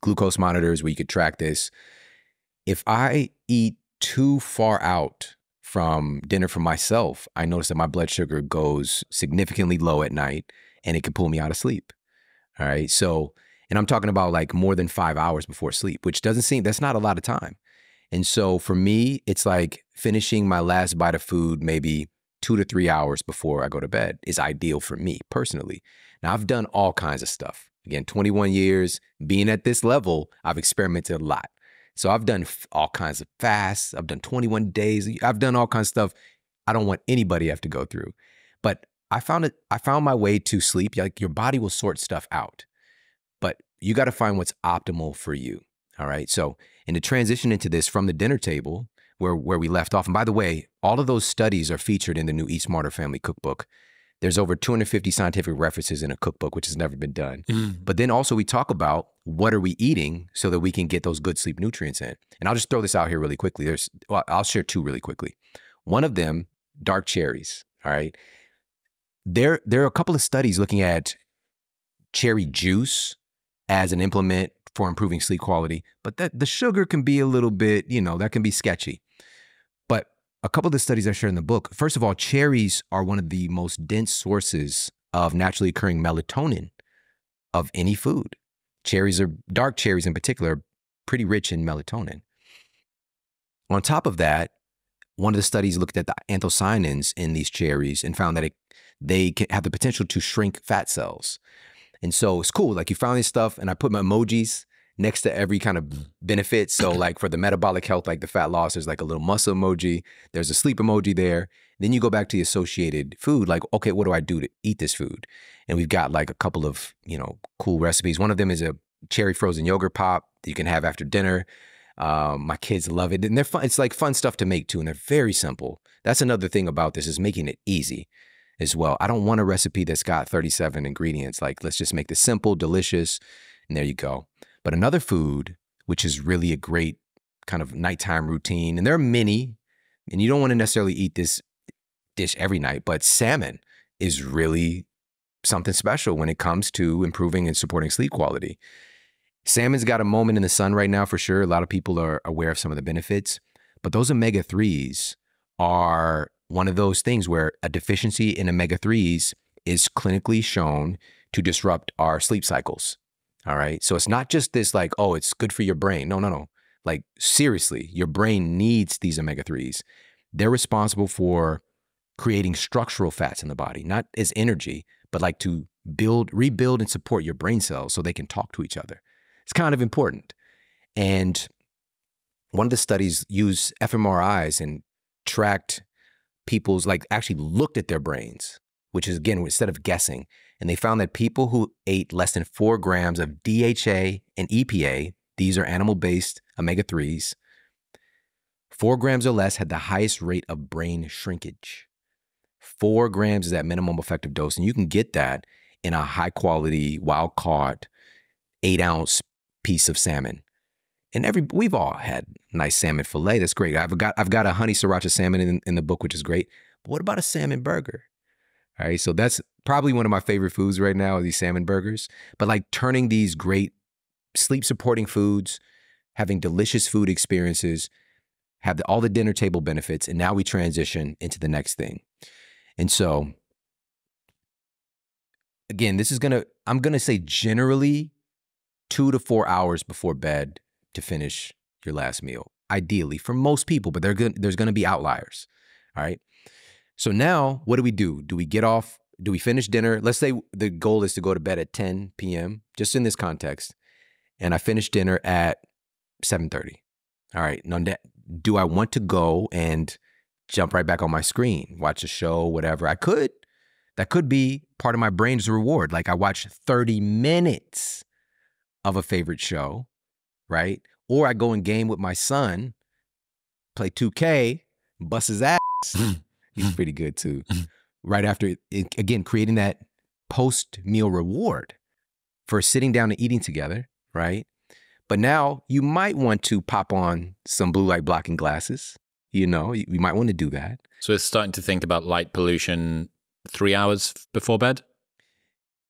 glucose monitors where you could track this. If I eat too far out from dinner for myself, I notice that my blood sugar goes significantly low at night and it can pull me out of sleep. All right. So, and I'm talking about like more than five hours before sleep, which doesn't seem, that's not a lot of time. And so for me, it's like finishing my last bite of food maybe two to three hours before I go to bed is ideal for me personally. Now, I've done all kinds of stuff. Again, 21 years being at this level, I've experimented a lot. So I've done all kinds of fasts. I've done 21 days. I've done all kinds of stuff I don't want anybody to have to go through. But I found it. I found my way to sleep. Like your body will sort stuff out, but you got to find what's optimal for you. All right. So, in the transition into this from the dinner table, where where we left off, and by the way, all of those studies are featured in the new Eat Smarter Family Cookbook. There's over 250 scientific references in a cookbook, which has never been done. Mm. But then also we talk about what are we eating so that we can get those good sleep nutrients in. And I'll just throw this out here really quickly. There's well, I'll share two really quickly. One of them, dark cherries. All right. There, there are a couple of studies looking at cherry juice as an implement for improving sleep quality, but that the sugar can be a little bit, you know, that can be sketchy. But a couple of the studies I shared in the book, first of all, cherries are one of the most dense sources of naturally occurring melatonin of any food. Cherries are dark cherries in particular, are pretty rich in melatonin. On top of that, one of the studies looked at the anthocyanins in these cherries and found that it, they have the potential to shrink fat cells. And so it's cool. Like you found this stuff, and I put my emojis next to every kind of benefit. So, like for the metabolic health, like the fat loss, there's like a little muscle emoji, there's a sleep emoji there. Then you go back to the associated food, like, okay, what do I do to eat this food? And we've got like a couple of, you know, cool recipes. One of them is a cherry frozen yogurt pop that you can have after dinner. Um, my kids love it, and they're fun. It's like fun stuff to make too, and they're very simple. That's another thing about this is making it easy as well. I don't want a recipe that's got 37 ingredients. Like, let's just make this simple, delicious, and there you go. But another food, which is really a great kind of nighttime routine, and there are many, and you don't want to necessarily eat this dish every night, but salmon is really something special when it comes to improving and supporting sleep quality. Salmon's got a moment in the sun right now for sure. A lot of people are aware of some of the benefits, but those omega 3s are one of those things where a deficiency in omega 3s is clinically shown to disrupt our sleep cycles. All right. So it's not just this like, oh, it's good for your brain. No, no, no. Like, seriously, your brain needs these omega 3s. They're responsible for creating structural fats in the body, not as energy, but like to build, rebuild, and support your brain cells so they can talk to each other. It's kind of important. And one of the studies used fMRIs and tracked people's, like, actually looked at their brains, which is again, instead of guessing. And they found that people who ate less than four grams of DHA and EPA, these are animal based omega 3s, four grams or less had the highest rate of brain shrinkage. Four grams is that minimum effective dose. And you can get that in a high quality, wild caught, eight ounce piece of salmon. And every we've all had nice salmon fillet. That's great. I've got I've got a honey sriracha salmon in, in the book, which is great. But what about a salmon burger? All right, so that's probably one of my favorite foods right now. Are these salmon burgers, but like turning these great sleep supporting foods, having delicious food experiences, have the, all the dinner table benefits, and now we transition into the next thing. And so, again, this is gonna I'm gonna say generally two to four hours before bed to finish your last meal, ideally for most people, but good, there's going to be outliers. All right. So now what do we do? Do we get off? Do we finish dinner? Let's say the goal is to go to bed at 10 p.m., just in this context. And I finish dinner at 7:30. All right. Now, do I want to go and jump right back on my screen, watch a show, whatever? I could. That could be part of my brain's reward. Like I watch 30 minutes of a favorite show, right? Or I go and game with my son, play 2K, bust his ass. He's pretty good too. Mm-hmm. right after, it, again, creating that post meal reward for sitting down and eating together, right? But now you might want to pop on some blue light blocking glasses. You know, you, you might want to do that. So it's starting to think about light pollution three hours before bed?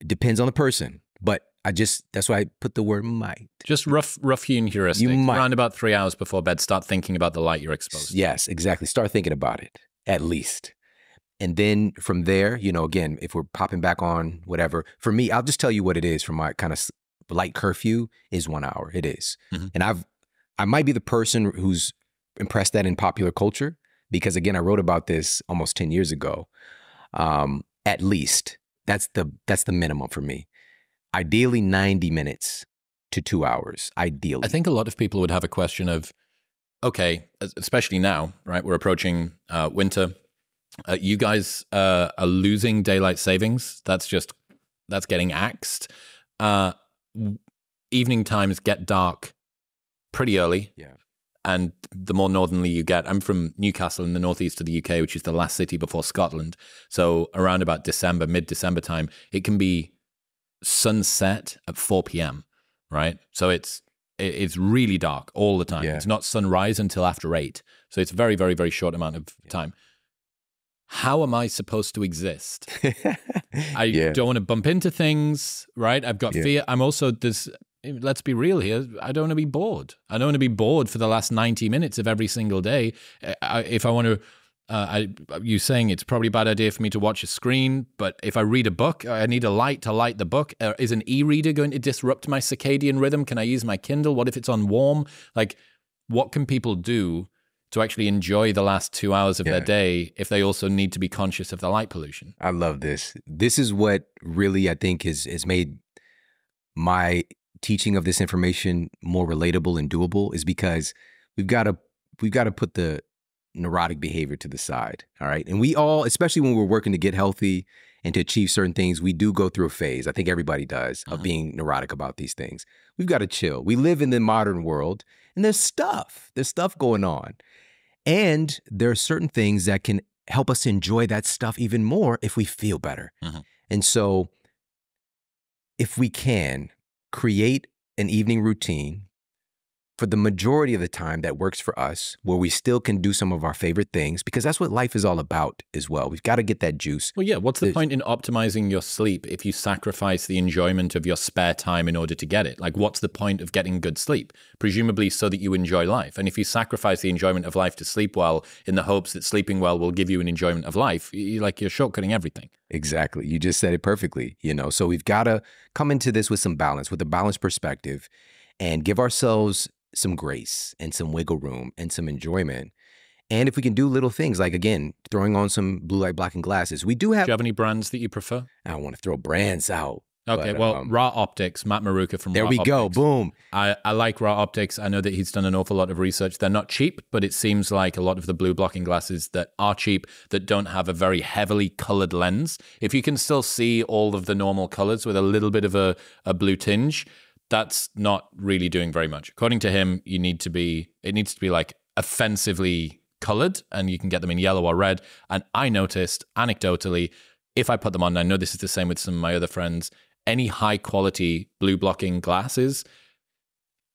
It depends on the person. But I just that's why I put the word might. Just rough, rough hewn heuristic. You might. Around about three hours before bed, start thinking about the light you're exposed. to. Yes, exactly. Start thinking about it at least, and then from there, you know, again, if we're popping back on whatever, for me, I'll just tell you what it is. For my kind of light curfew is one hour. It is. Mm-hmm. and I've I might be the person who's impressed that in popular culture because again, I wrote about this almost ten years ago. Um, at least that's the that's the minimum for me ideally 90 minutes to two hours, ideally. I think a lot of people would have a question of, okay, especially now, right? We're approaching uh, winter. Uh, you guys uh, are losing daylight savings. That's just that's getting axed. Uh, evening times get dark pretty early. Yeah. And the more northerly you get, I'm from Newcastle in the northeast of the UK, which is the last city before Scotland. So around about December, mid December time, it can be sunset at 4 p.m. Right. So it's it's really dark all the time. Yeah. It's not sunrise until after eight. So it's a very, very, very short amount of time. How am I supposed to exist? I Yeah. don't want to bump into things, right? I've got Yeah. fear. I'm also this. Let's be real here. I don't want to be bored. I don't want to be bored for the last 90 minutes of every single day. I, if I want to, uh, I, you saying it's probably a bad idea for me to watch a screen, but if I read a book, I need a light to light the book. Uh, is an e-reader going to disrupt my circadian rhythm? Can I use my Kindle? What if it's on warm? Like, what can people do to actually enjoy the last two hours of their day if they also need to be conscious of the light pollution? I love this. This is what really I think has has made my teaching of this information more relatable and doable is because we've got to we've got to put the neurotic behavior to the side. All right. And we all, especially when we're working to get healthy and to achieve certain things, we do go through a phase. I think everybody does of Mhm. being neurotic about these things. We've got to chill. We live in the modern world and there's stuff. There's stuff going on. And there are certain things that can help us enjoy that stuff even more if we feel better. Mhm. And so, if we can create an evening routine for the majority of the time that works for us, where we still can do some of our favorite things, because that's what life is all about as well. We've got to get that juice. Well, yeah. What's the There's- point in optimizing your sleep if you sacrifice the enjoyment of your spare time in order to get it? Like, what's the point of getting good sleep? Presumably, so that you enjoy life. And if you sacrifice the enjoyment of life to sleep well in the hopes that sleeping well will give you an enjoyment of life, you like you're shortcutting everything. Exactly. You just said it perfectly. You know, so we've got to come into this with some balance, with a balanced perspective, and give ourselves some grace and some wiggle room and some enjoyment. And if we can do little things like, again, throwing on some blue light blocking glasses, we do have, Do you have any brands that you prefer? I don't want to throw brands out. Okay, But, well, um, Ra Optics, Matt Maruca from There Raw we go. Boom. I, I like Ra Optics. I know that he's done an awful lot of research. They're not cheap, but it seems like a lot of the blue blocking glasses that are cheap, that don't have a very heavily colored lens, if you can still see all of the normal colors with a little bit of a, a blue tinge, that's not really doing very much. According to him, you need to be, it needs to be like offensively colored, and you can get them in yellow or red. And I noticed anecdotally, if I put them on, and I know this is the same with some of my other friends, any high quality blue blocking glasses,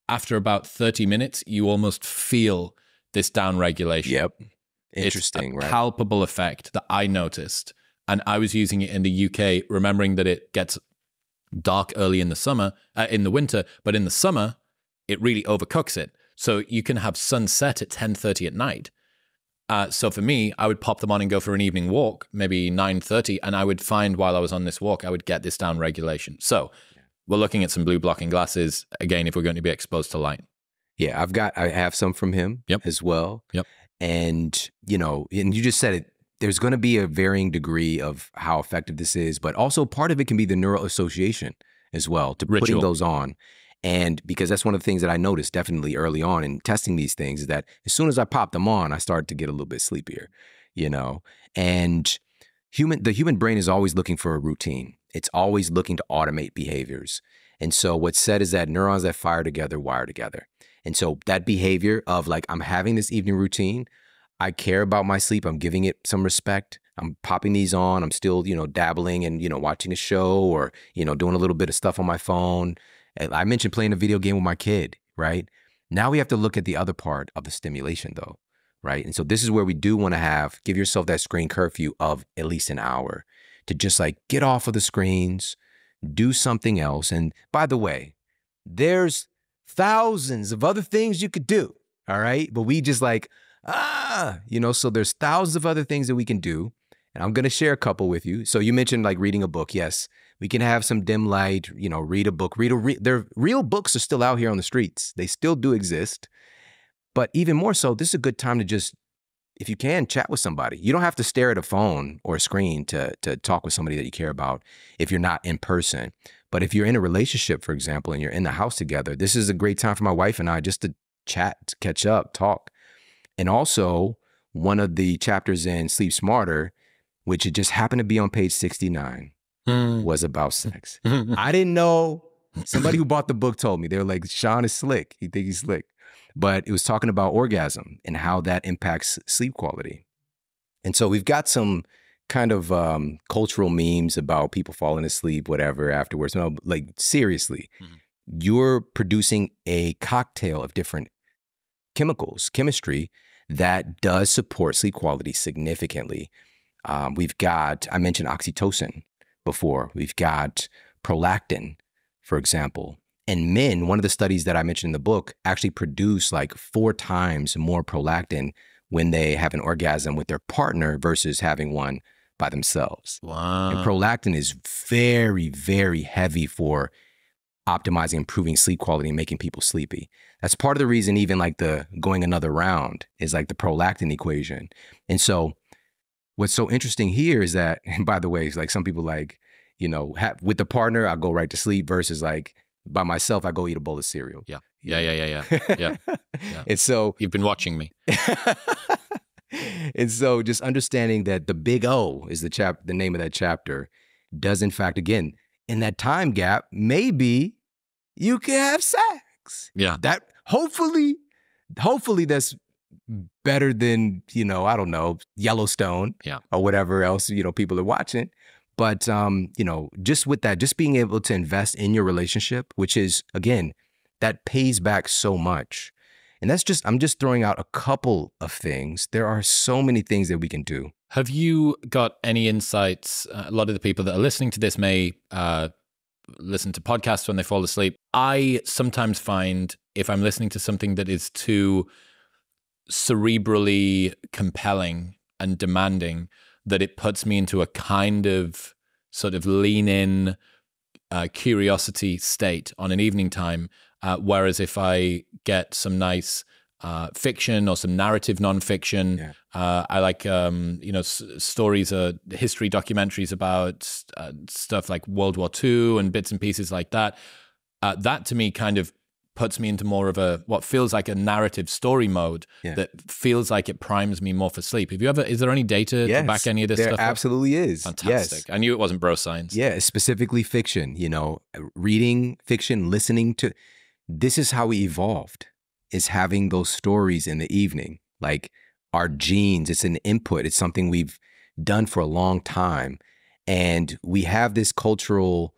after about 30 minutes, you almost feel this down regulation. Yep. Interesting, right? palpable effect that I noticed. And I was using it in the UK, remembering that it gets dark early in the summer, uh, in the winter, but in the summer, it really overcooks it. So you can have sunset at 10:30 at night. Uh, so for me, I would pop them on and go for an evening walk, maybe 9:30, and I would find while I was on this walk, I would get this down regulation. So we're looking at some blue blocking glasses again if we're going to be exposed to light. Yeah, I've got I have some from him Yep. as well. Yep. And you know, and you just said it. There's going to be a varying degree of how effective this is, but also part of it can be the neural association as well to putting those on. And because that's one of the things that I noticed definitely early on in testing these things is that as soon as I popped them on, I started to get a little bit sleepier, you know. And human the human brain is always looking for a routine. It's always looking to automate behaviors. And so what's said is that neurons that fire together wire together. And so that behavior of like, I'm having this evening routine, I care about my sleep, I'm giving it some respect. I'm popping these on. I'm still, you know, dabbling and, you know, watching a show or, you know, doing a little bit of stuff on my phone. I mentioned playing a video game with my kid, right? Now we have to look at the other part of the stimulation though, right? And so this is where we do want to have, give yourself that screen curfew of at least an hour to just like get off of the screens, do something else. And by the way, there's thousands of other things you could do. All right. But we just like, ah, you know, so there's thousands of other things that we can do. And I'm going to share a couple with you. So you mentioned like reading a book. Yes, we can have some dim light, you know, read a book, read a, re- their real books are still out here on the streets. They still do exist. But even more so, this is a good time to just, if you can, chat with somebody. You don't have to stare at a phone or a screen to, to talk with somebody that you care about if you're not in person. But if you're in a relationship, for example, and you're in the house together, this is a great time for my wife and I just to chat, to catch up, talk. And also, one of the chapters in Sleep Smarter, which it just happened to be on page 69, Mm. was about sex. I didn't know. Somebody who bought the book told me. They were like, Shawn is slick. He think he's slick. But it was talking about orgasm and how that impacts sleep quality. And so we've got some kind of um, cultural memes about people falling asleep, whatever, afterwards. No, like seriously, Mhm. you're producing a cocktail of different chemicals, chemistry that does support sleep quality significantly. Um, we've got, I mentioned oxytocin before. We've got prolactin, for example. And men, one of the studies that I mentioned in the book, actually produce like four times more prolactin when they have an orgasm with their partner versus having one by themselves. Wow. And prolactin is very, very heavy for optimizing, improving sleep quality and making people sleepy. That's part of the reason, even like the going another round is like the prolactin equation. And so, what's so interesting here is that, and by the way, it's like some people like, you know, have, with the partner, I go right to sleep versus like by myself, I go eat a bowl of cereal. Yeah. Yeah, yeah, yeah, yeah. yeah. Yeah. and so, You've been watching me. and so just understanding that the big O is the chap the name of that chapter does in fact again in that time gap maybe you can have sex. Yeah. That hopefully hopefully that's better than, you know, I don't know, Yellowstone Yeah. or whatever else, you know, people are watching. But um, you know, just with that, just being able to invest in your relationship, which is again, that pays back so much. And that's just, I'm just throwing out a couple of things. There are so many things that we can do. Have you got any insights? Uh, a lot of the people that are listening to this may uh, listen to podcasts when they fall asleep. I sometimes find if I'm listening to something that is too cerebrally compelling and demanding, that it puts me into a kind of sort of lean in uh, curiosity state on an evening time. Uh, whereas if I get some nice uh, fiction or some narrative nonfiction, Yeah. uh, I like um, you know s- stories, uh, history documentaries about uh, stuff like World War II and bits and pieces like that. Uh, that to me kind of puts me into more of a what feels like a narrative story mode Yeah. that feels like it primes me more for sleep. Have you ever? Is there any data to back any of this there stuff? up? absolutely is. Fantastic. Yes. I knew it wasn't bro science. Yeah, specifically fiction, you know, reading fiction, listening to this is how we evolved. Is having those stories in the evening. Like our genes, it's an input. It's something we've done for a long time. And we have this cultural,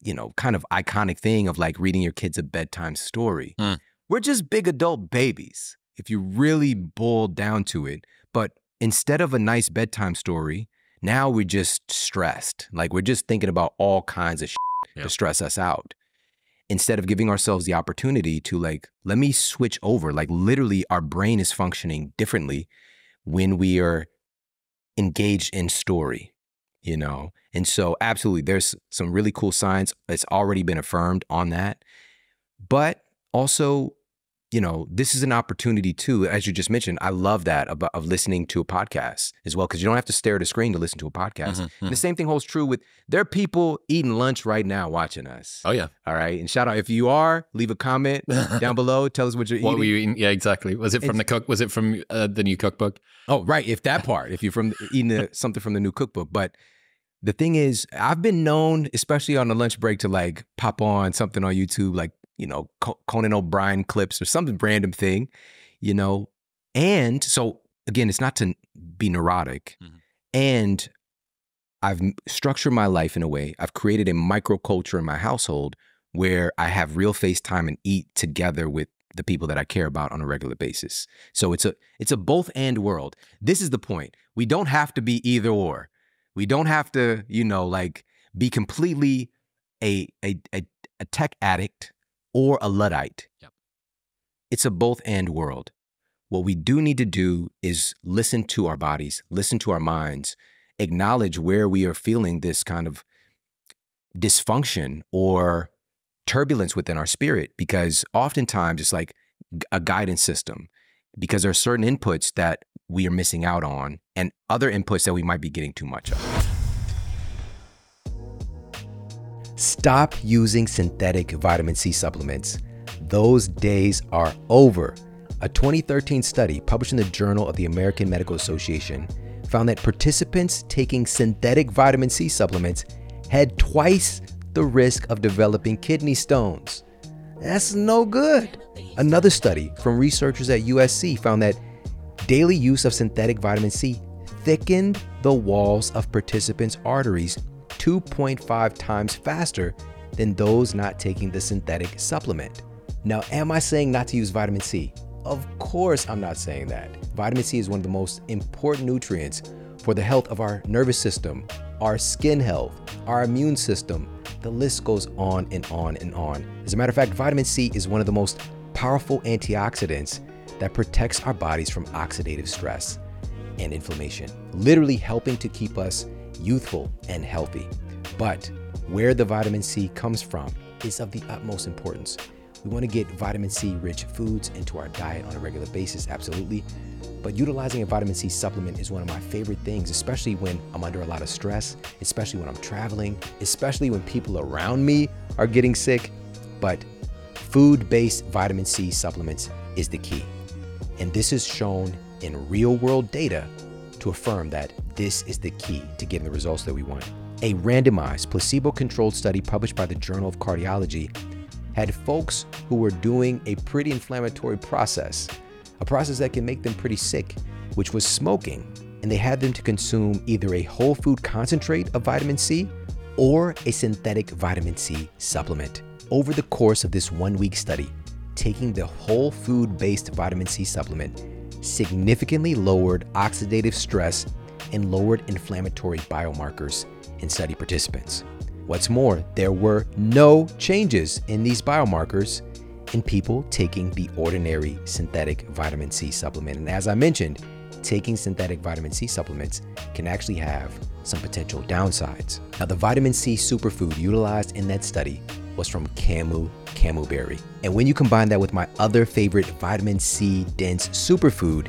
you know, kind of iconic thing of like reading your kids a bedtime story. Mm. We're just big adult babies, if you really boil down to it. But instead of a nice bedtime story, now we're just stressed. Like we're just thinking about all kinds of shit Yeah. to stress us out. Instead of giving ourselves the opportunity to like, let me switch over. Like literally our brain is functioning differently when we are engaged in story, you know? And so absolutely there's some really cool science that's already been affirmed on that. But also, you know, this is an opportunity too, as you just mentioned. I love that about of listening to a podcast as well, because you don't have to stare at a screen to listen to a podcast. Mhm, And the same thing holds true with there are people eating lunch right now watching us. Oh yeah. All right. And shout out if you are, leave a comment down below. Tell us what you're What eating. What were you eating? Yeah, exactly. Was it from It's- the cook? Was it from uh, the new cookbook? Oh, right. If that part, if you're from eating the, something from the new cookbook. But the thing is, I've been known, especially on the lunch break, to like pop on something on YouTube, like, you know, Conan O'Brien clips or some random thing, you know. And so, again, it's not to be neurotic. Mhm. And I've structured my life in a way, I've created a microculture in my household where I have real face time and eat together with the people that I care about on a regular basis. So it's a it's a both and world. This is the point. We don't have to be either or. We don't have to, you know, like be completely a a a, a tech addict or a luddite. Yep. It's a both and world. What we do need to do is listen to our bodies, listen to our minds, acknowledge where we are feeling this kind of dysfunction or turbulence within our spirit because oftentimes it's like a guidance system because there are certain inputs that we are missing out on and other inputs that we might be getting too much of. Stop using synthetic vitamin C supplements. Those days are over. A 2013 study published in the Journal of the American Medical Association found that participants taking synthetic vitamin C supplements had twice the risk of developing kidney stones. That's no good. Another study from researchers at USC found that daily use of synthetic vitamin C thickened the walls of participants' arteries 2.5 times faster than those not taking the synthetic supplement. Now, am I saying not to use vitamin C? Of course, I'm not saying that. Vitamin C is one of the most important nutrients for the health of our nervous system, our skin health, our immune system. The list goes on and on and on. As a matter of fact, vitamin C is one of the most powerful antioxidants that protects our bodies from oxidative stress and inflammation, literally helping to keep us youthful and healthy. But where the vitamin C comes from is of the utmost importance. We want to get vitamin C rich foods into our diet on a regular basis, absolutely. But utilizing a vitamin C supplement is one of my favorite things, especially when I'm under a lot of stress, especially when I'm traveling, especially when people around me are getting sick. But food based vitamin C supplements is the key. And this is shown in real world data to affirm that this is the key to getting the results that we want. A randomized, placebo controlled study published by the Journal of Cardiology had folks who were doing a pretty inflammatory process, a process that can make them pretty sick, which was smoking. And they had them to consume either a whole food concentrate of vitamin C or a synthetic vitamin C supplement. Over the course of this one week study, taking the whole food based vitamin C supplement significantly lowered oxidative stress and lowered inflammatory biomarkers in study participants. What's more, there were no changes in these biomarkers in people taking the ordinary synthetic vitamin C supplement. And as I mentioned, taking synthetic vitamin C supplements can actually have some potential downsides. Now, the vitamin C superfood utilized in that study was from Camu Camu berry. And when you combine that with my other favorite vitamin C dense superfood,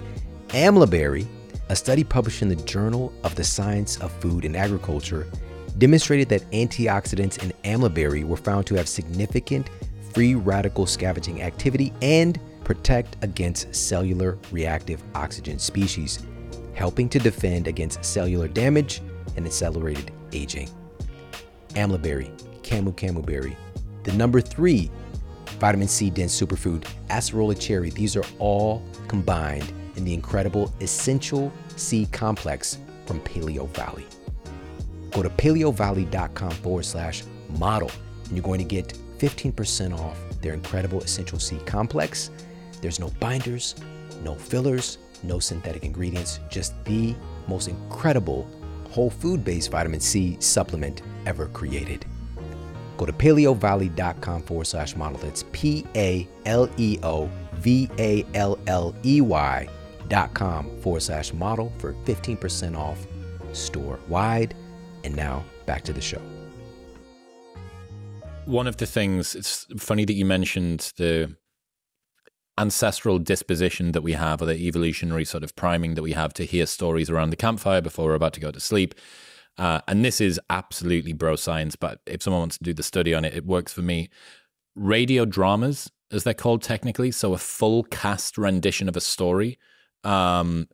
amla berry, a study published in the Journal of the Science of Food and Agriculture demonstrated that antioxidants in amla berry were found to have significant free radical scavenging activity and protect against cellular reactive oxygen species, helping to defend against cellular damage and accelerated aging. Amla berry, camu camu berry. The number three vitamin C dense superfood, acerola cherry. These are all combined in the incredible essential C complex from Paleovalley. Go to paleovalley.com forward slash model, and you're going to get 15% off their incredible Essential C complex. There's no binders, no fillers, no synthetic ingredients, just the most incredible whole food based vitamin C supplement ever created. Go to paleovalley.com forward slash model. That's P A L E O V A L L E Y dot com forward slash model for 15% off store wide. And now back to the show. One of the things, it's funny that you mentioned the ancestral disposition that we have, or the evolutionary sort of priming that we have to hear stories around the campfire before we're about to go to sleep. Uh, and this is absolutely bro science, but if someone wants to do the study on it, it works for me. Radio dramas, as they're called technically, so a full cast rendition of a story, um,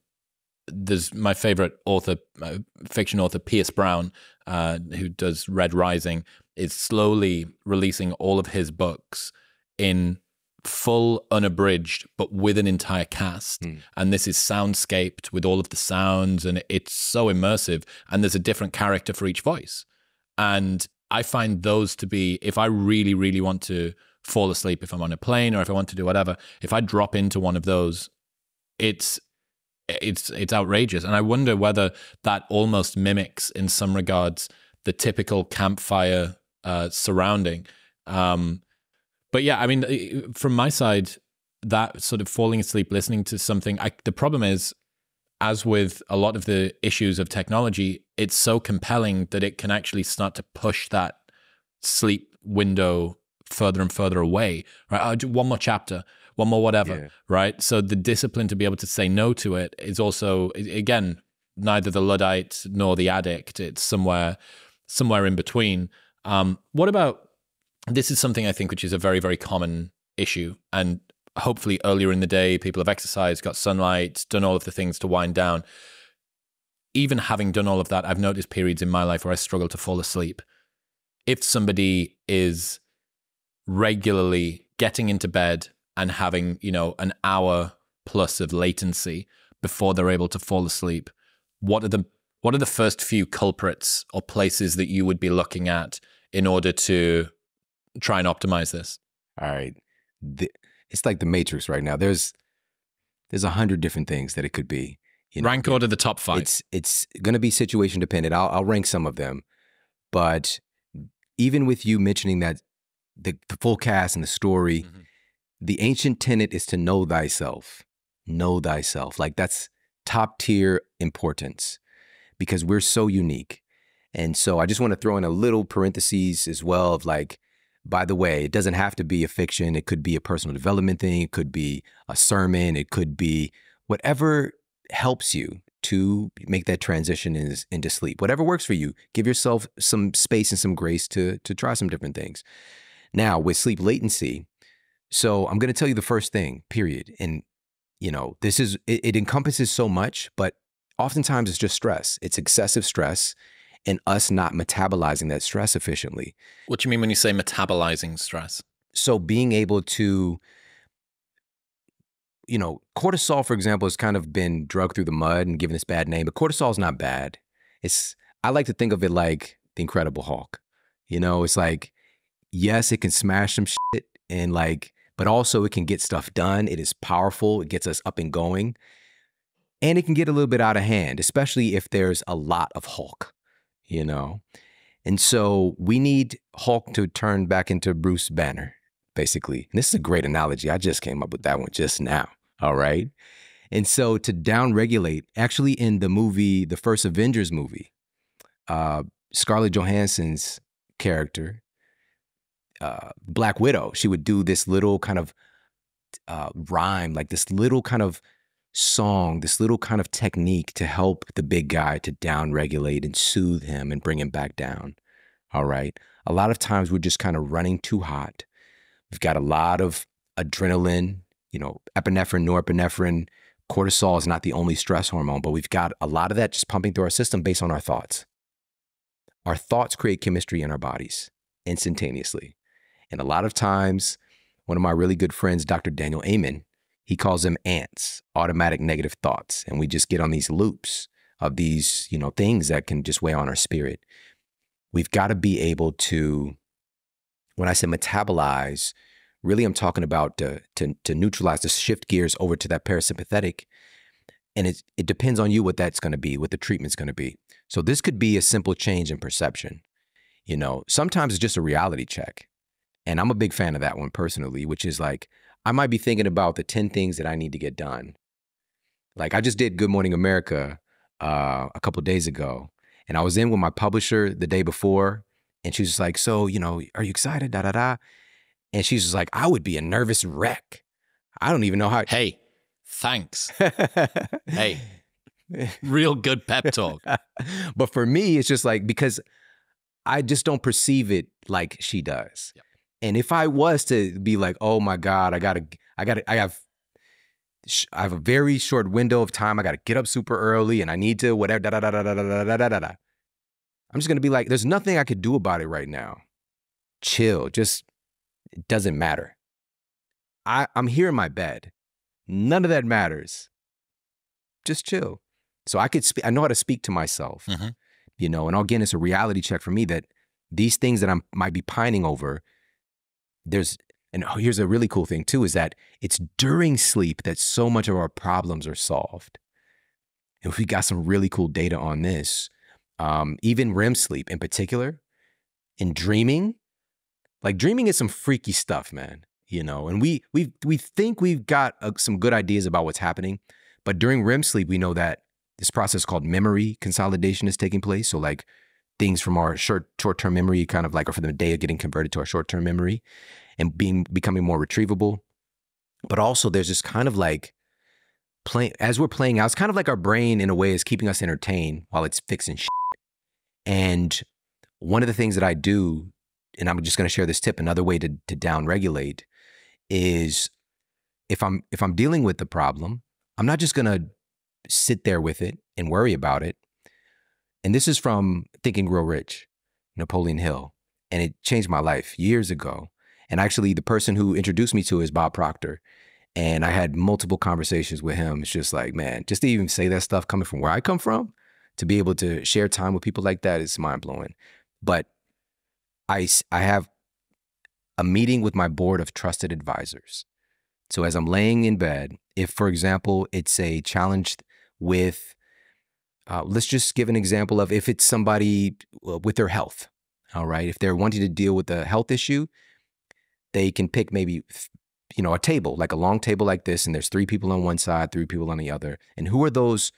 there's my favorite author, uh, fiction author, Pierce Brown, uh, who does Red Rising, is slowly releasing all of his books in full unabridged but with an entire cast mm. and this is soundscaped with all of the sounds and it's so immersive and there's a different character for each voice and i find those to be if i really really want to fall asleep if i'm on a plane or if i want to do whatever if i drop into one of those it's it's it's outrageous, and I wonder whether that almost mimics, in some regards, the typical campfire uh, surrounding. Um, but yeah, I mean, from my side, that sort of falling asleep listening to something. I, the problem is, as with a lot of the issues of technology, it's so compelling that it can actually start to push that sleep window further and further away. Right, I'll do one more chapter one more whatever, yeah. right? So the discipline to be able to say no to it is also again neither the luddite nor the addict. It's somewhere somewhere in between. Um, what about this? Is something I think which is a very very common issue, and hopefully earlier in the day, people have exercised, got sunlight, done all of the things to wind down. Even having done all of that, I've noticed periods in my life where I struggle to fall asleep. If somebody is regularly getting into bed and having, you know, an hour plus of latency before they're able to fall asleep, what are the what are the first few culprits or places that you would be looking at in order to try and optimize this? All right. The, it's like the Matrix right now. There's there's a hundred different things that it could be. You know, rank order the top five. It's it's going to be situation dependent. I'll I'll rank some of them, but even with you mentioning that the, the full cast and the story, mm-hmm. the ancient tenet is to know thyself. Know thyself. Like that's top tier importance because we're so unique. And so I just want to throw in a little parentheses as well of like by the way, it doesn't have to be a fiction. It could be a personal development thing. It could be a sermon. It could be whatever helps you to make that transition into sleep. Whatever works for you. Give yourself some space and some grace to to try some different things. Now, with sleep latency, so I'm going to tell you the first thing, period. And you know, this is it, it encompasses so much, but oftentimes it's just stress. It's excessive stress and us not metabolizing that stress efficiently. What do you mean when you say metabolizing stress? So being able to, you know, cortisol, for example, has kind of been drugged through the mud and given this bad name, but cortisol is not bad. It's I like to think of it like the Incredible Hulk. You know, it's like, yes, it can smash some shit and like, but also it can get stuff done. It is powerful. It gets us up and going. And it can get a little bit out of hand, especially if there's a lot of Hulk you know? And so we need Hulk to turn back into Bruce Banner, basically. And this is a great analogy. I just came up with that one just now. All right. And so to downregulate, actually, in the movie, the first Avengers movie, uh, Scarlett Johansson's character, uh, Black Widow, she would do this little kind of uh, rhyme, like this little kind of song, this little kind of technique to help the big guy to down regulate and soothe him and bring him back down. All right. A lot of times we're just kind of running too hot. We've got a lot of adrenaline, you know, epinephrine, norepinephrine. Cortisol is not the only stress hormone, but we've got a lot of that just pumping through our system based on our thoughts. Our thoughts create chemistry in our bodies instantaneously. And a lot of times, one of my really good friends, Dr. Daniel Amen, he calls them ants, automatic negative thoughts. And we just get on these loops of these, you know, things that can just weigh on our spirit. We've got to be able to, when I say metabolize, really I'm talking about to, to, to neutralize, to shift gears over to that parasympathetic. And it, it depends on you what that's going to be, what the treatment's going to be. So this could be a simple change in perception. You know, sometimes it's just a reality check. And I'm a big fan of that one personally, which is like, I might be thinking about the 10 things that I need to get done. Like I just did Good Morning America uh, a couple days ago, and I was in with my publisher the day before, and she was like, "So, you know, are you excited?" Da da da. And she's just like, "I would be a nervous wreck. I don't even know how." Hey, thanks. hey, real good pep talk. but for me, it's just like because I just don't perceive it like she does. Yep. And if I was to be like, oh my God, I gotta, I gotta, I have, I have a very short window of time. I gotta get up super early, and I need to whatever. Da da da da da da da da da da. I'm just gonna be like, there's nothing I could do about it right now. Chill. Just it doesn't matter. I I'm here in my bed. None of that matters. Just chill. So I could speak. I know how to speak to myself. Mm-hmm. You know, and again, it's a reality check for me that these things that I might be pining over there's and here's a really cool thing too is that it's during sleep that so much of our problems are solved. And we got some really cool data on this. Um, even REM sleep in particular, in dreaming, like dreaming is some freaky stuff, man. You know, and we we we think we've got uh, some good ideas about what's happening, but during REM sleep, we know that this process called memory consolidation is taking place. So like things from our short short term memory, kind of like, or from the day of getting converted to our short term memory, and being becoming more retrievable. But also, there's this kind of like playing as we're playing out. It's kind of like our brain, in a way, is keeping us entertained while it's fixing shit. And one of the things that I do, and I'm just going to share this tip. Another way to to down regulate is if I'm if I'm dealing with the problem, I'm not just gonna sit there with it and worry about it. And this is from Think and Grow Rich, Napoleon Hill, and it changed my life years ago. And actually, the person who introduced me to it is Bob Proctor. And I had multiple conversations with him. It's just like, man, just to even say that stuff coming from where I come from, to be able to share time with people like that is mind blowing. But I, I have a meeting with my board of trusted advisors. So as I'm laying in bed, if, for example, it's a challenge with, uh, let's just give an example of if it's somebody uh, with their health, all right? If they're wanting to deal with a health issue, they can pick maybe, you know, a table, like a long table like this, and there's three people on one side, three people on the other. And who are those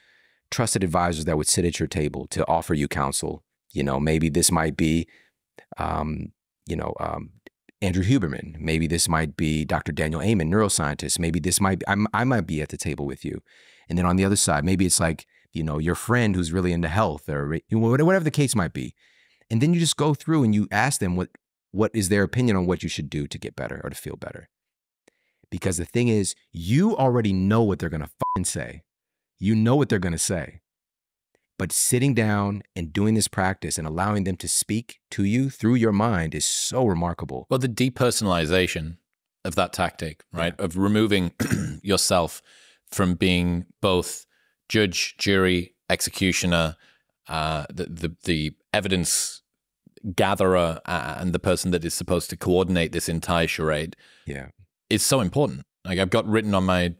trusted advisors that would sit at your table to offer you counsel? You know, maybe this might be, um, you know, um, Andrew Huberman. Maybe this might be Dr. Daniel Amen, neuroscientist. Maybe this might be, I might be at the table with you. And then on the other side, maybe it's like, you know, your friend who's really into health or whatever the case might be. And then you just go through and you ask them what what is their opinion on what you should do to get better or to feel better. Because the thing is, you already know what they're going to say. You know what they're going to say. But sitting down and doing this practice and allowing them to speak to you through your mind is so remarkable. Well, the depersonalization of that tactic, right? Of removing yourself from being both judge, jury, executioner, uh, the, the, the evidence gatherer and the person that is supposed to coordinate this entire charade yeah. is so important. Like i've got written on my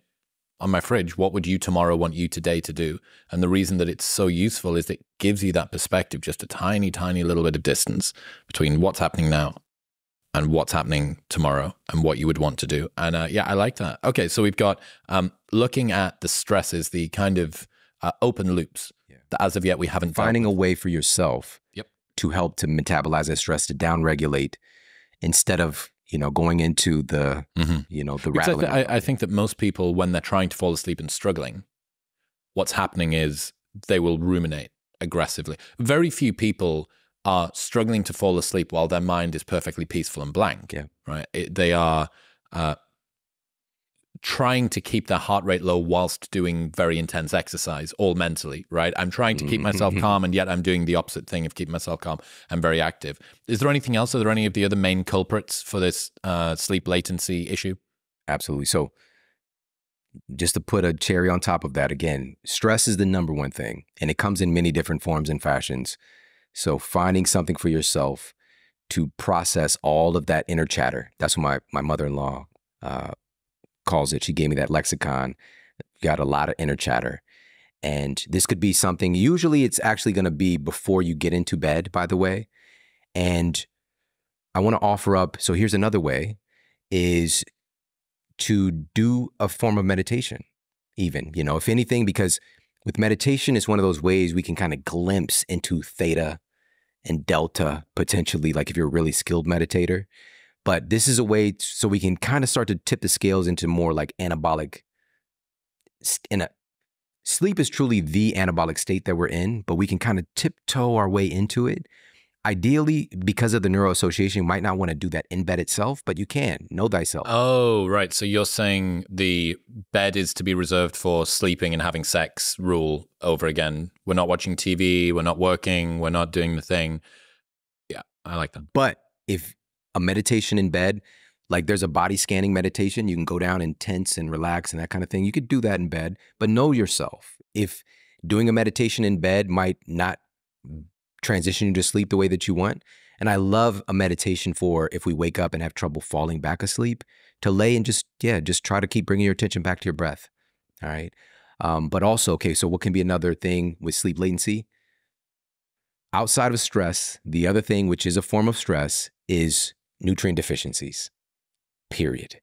on my fridge what would you tomorrow want you today to do? And the reason that it's so useful is it gives you that perspective just a tiny tiny little bit of distance between what's happening now and what's happening tomorrow and what you would want to do and uh, yeah i like that okay so we've got um, looking at the stresses the kind of uh, open loops yeah. that as of yet we haven't finding a way for yourself yep to help to metabolize that stress to downregulate instead of you know going into the mm-hmm. you know the rattling. I, th- I, I think that most people when they're trying to fall asleep and struggling, what's happening is they will ruminate aggressively. Very few people are struggling to fall asleep while their mind is perfectly peaceful and blank. Yeah. Right. It, they are uh, trying to keep their heart rate low whilst doing very intense exercise, all mentally, right? I'm trying to keep myself calm, and yet I'm doing the opposite thing of keeping myself calm. I'm very active. Is there anything else? Are there any of the other main culprits for this uh, sleep latency issue? Absolutely. So, just to put a cherry on top of that, again, stress is the number one thing, and it comes in many different forms and fashions. So, finding something for yourself to process all of that inner chatter. That's what my, my mother in law uh, calls it. She gave me that lexicon. Got a lot of inner chatter. And this could be something, usually it's actually going to be before you get into bed, by the way. And I want to offer up so here's another way is to do a form of meditation, even, you know, if anything, because with meditation, it's one of those ways we can kind of glimpse into theta and delta potentially, like if you're a really skilled meditator. But this is a way so we can kind of start to tip the scales into more like anabolic. In a sleep is truly the anabolic state that we're in, but we can kind of tiptoe our way into it. Ideally, because of the neuroassociation, you might not want to do that in bed itself, but you can know thyself. Oh, right. So you're saying the bed is to be reserved for sleeping and having sex rule over again. We're not watching TV, we're not working, we're not doing the thing. Yeah, I like that. But if a meditation in bed, like there's a body scanning meditation, you can go down and tense and relax and that kind of thing. You could do that in bed, but know yourself. If doing a meditation in bed might not transition you to sleep the way that you want, and I love a meditation for if we wake up and have trouble falling back asleep, to lay and just, yeah, just try to keep bringing your attention back to your breath. All right. Um, but also, okay, so what can be another thing with sleep latency? Outside of stress, the other thing, which is a form of stress, is nutrient deficiencies, period.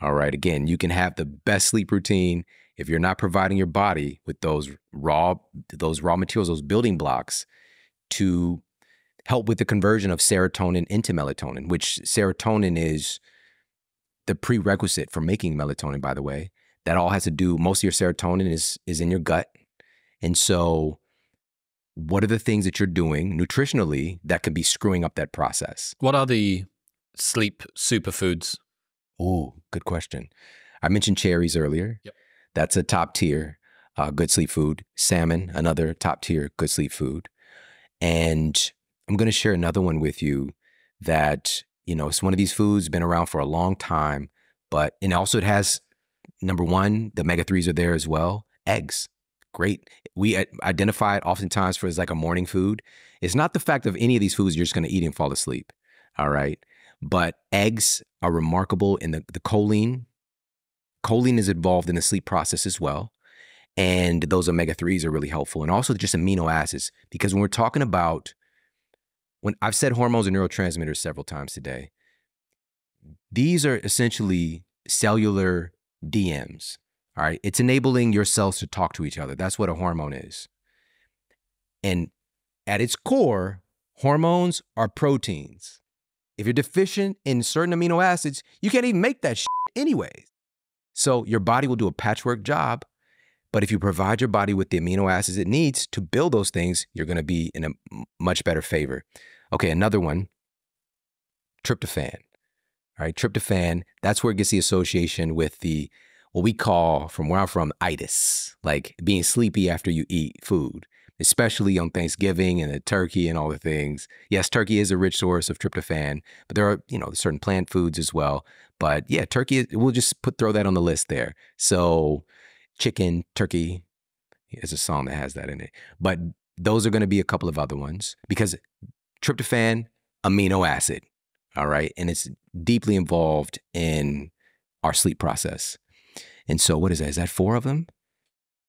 All right. Again, you can have the best sleep routine if you're not providing your body with those raw, those raw materials, those building blocks to help with the conversion of serotonin into melatonin, which serotonin is the prerequisite for making melatonin, by the way. That all has to do, most of your serotonin is is in your gut. And so what are the things that you're doing nutritionally that could be screwing up that process? What are the sleep superfoods? Oh, good question. I mentioned cherries earlier. Yep. That's a top tier uh, good sleep food. Salmon, another top tier good sleep food. And I'm going to share another one with you that, you know, it's one of these foods, been around for a long time, but, and also it has number one, the omega 3s are there as well. Eggs, great. We identify it oftentimes for as like a morning food. It's not the fact of any of these foods you're just going to eat and fall asleep. All right. But eggs are remarkable in the, the choline. Choline is involved in the sleep process as well. And those omega 3s are really helpful. And also just amino acids, because when we're talking about, when I've said hormones and neurotransmitters several times today, these are essentially cellular DMs. All right. It's enabling your cells to talk to each other. That's what a hormone is. And at its core, hormones are proteins. If you're deficient in certain amino acids, you can't even make that shit anyways. So your body will do a patchwork job. But if you provide your body with the amino acids it needs to build those things, you're going to be in a much better favor. Okay, another one tryptophan. All right, tryptophan, that's where it gets the association with the what we call from where I'm from itis, like being sleepy after you eat food, especially on Thanksgiving and the turkey and all the things. Yes, turkey is a rich source of tryptophan, but there are, you know, certain plant foods as well. But yeah, turkey, we'll just put throw that on the list there. So chicken, turkey is a song that has that in it. But those are going to be a couple of other ones because tryptophan, amino acid, all right, and it's deeply involved in our sleep process. And so, what is that? Is that four of them?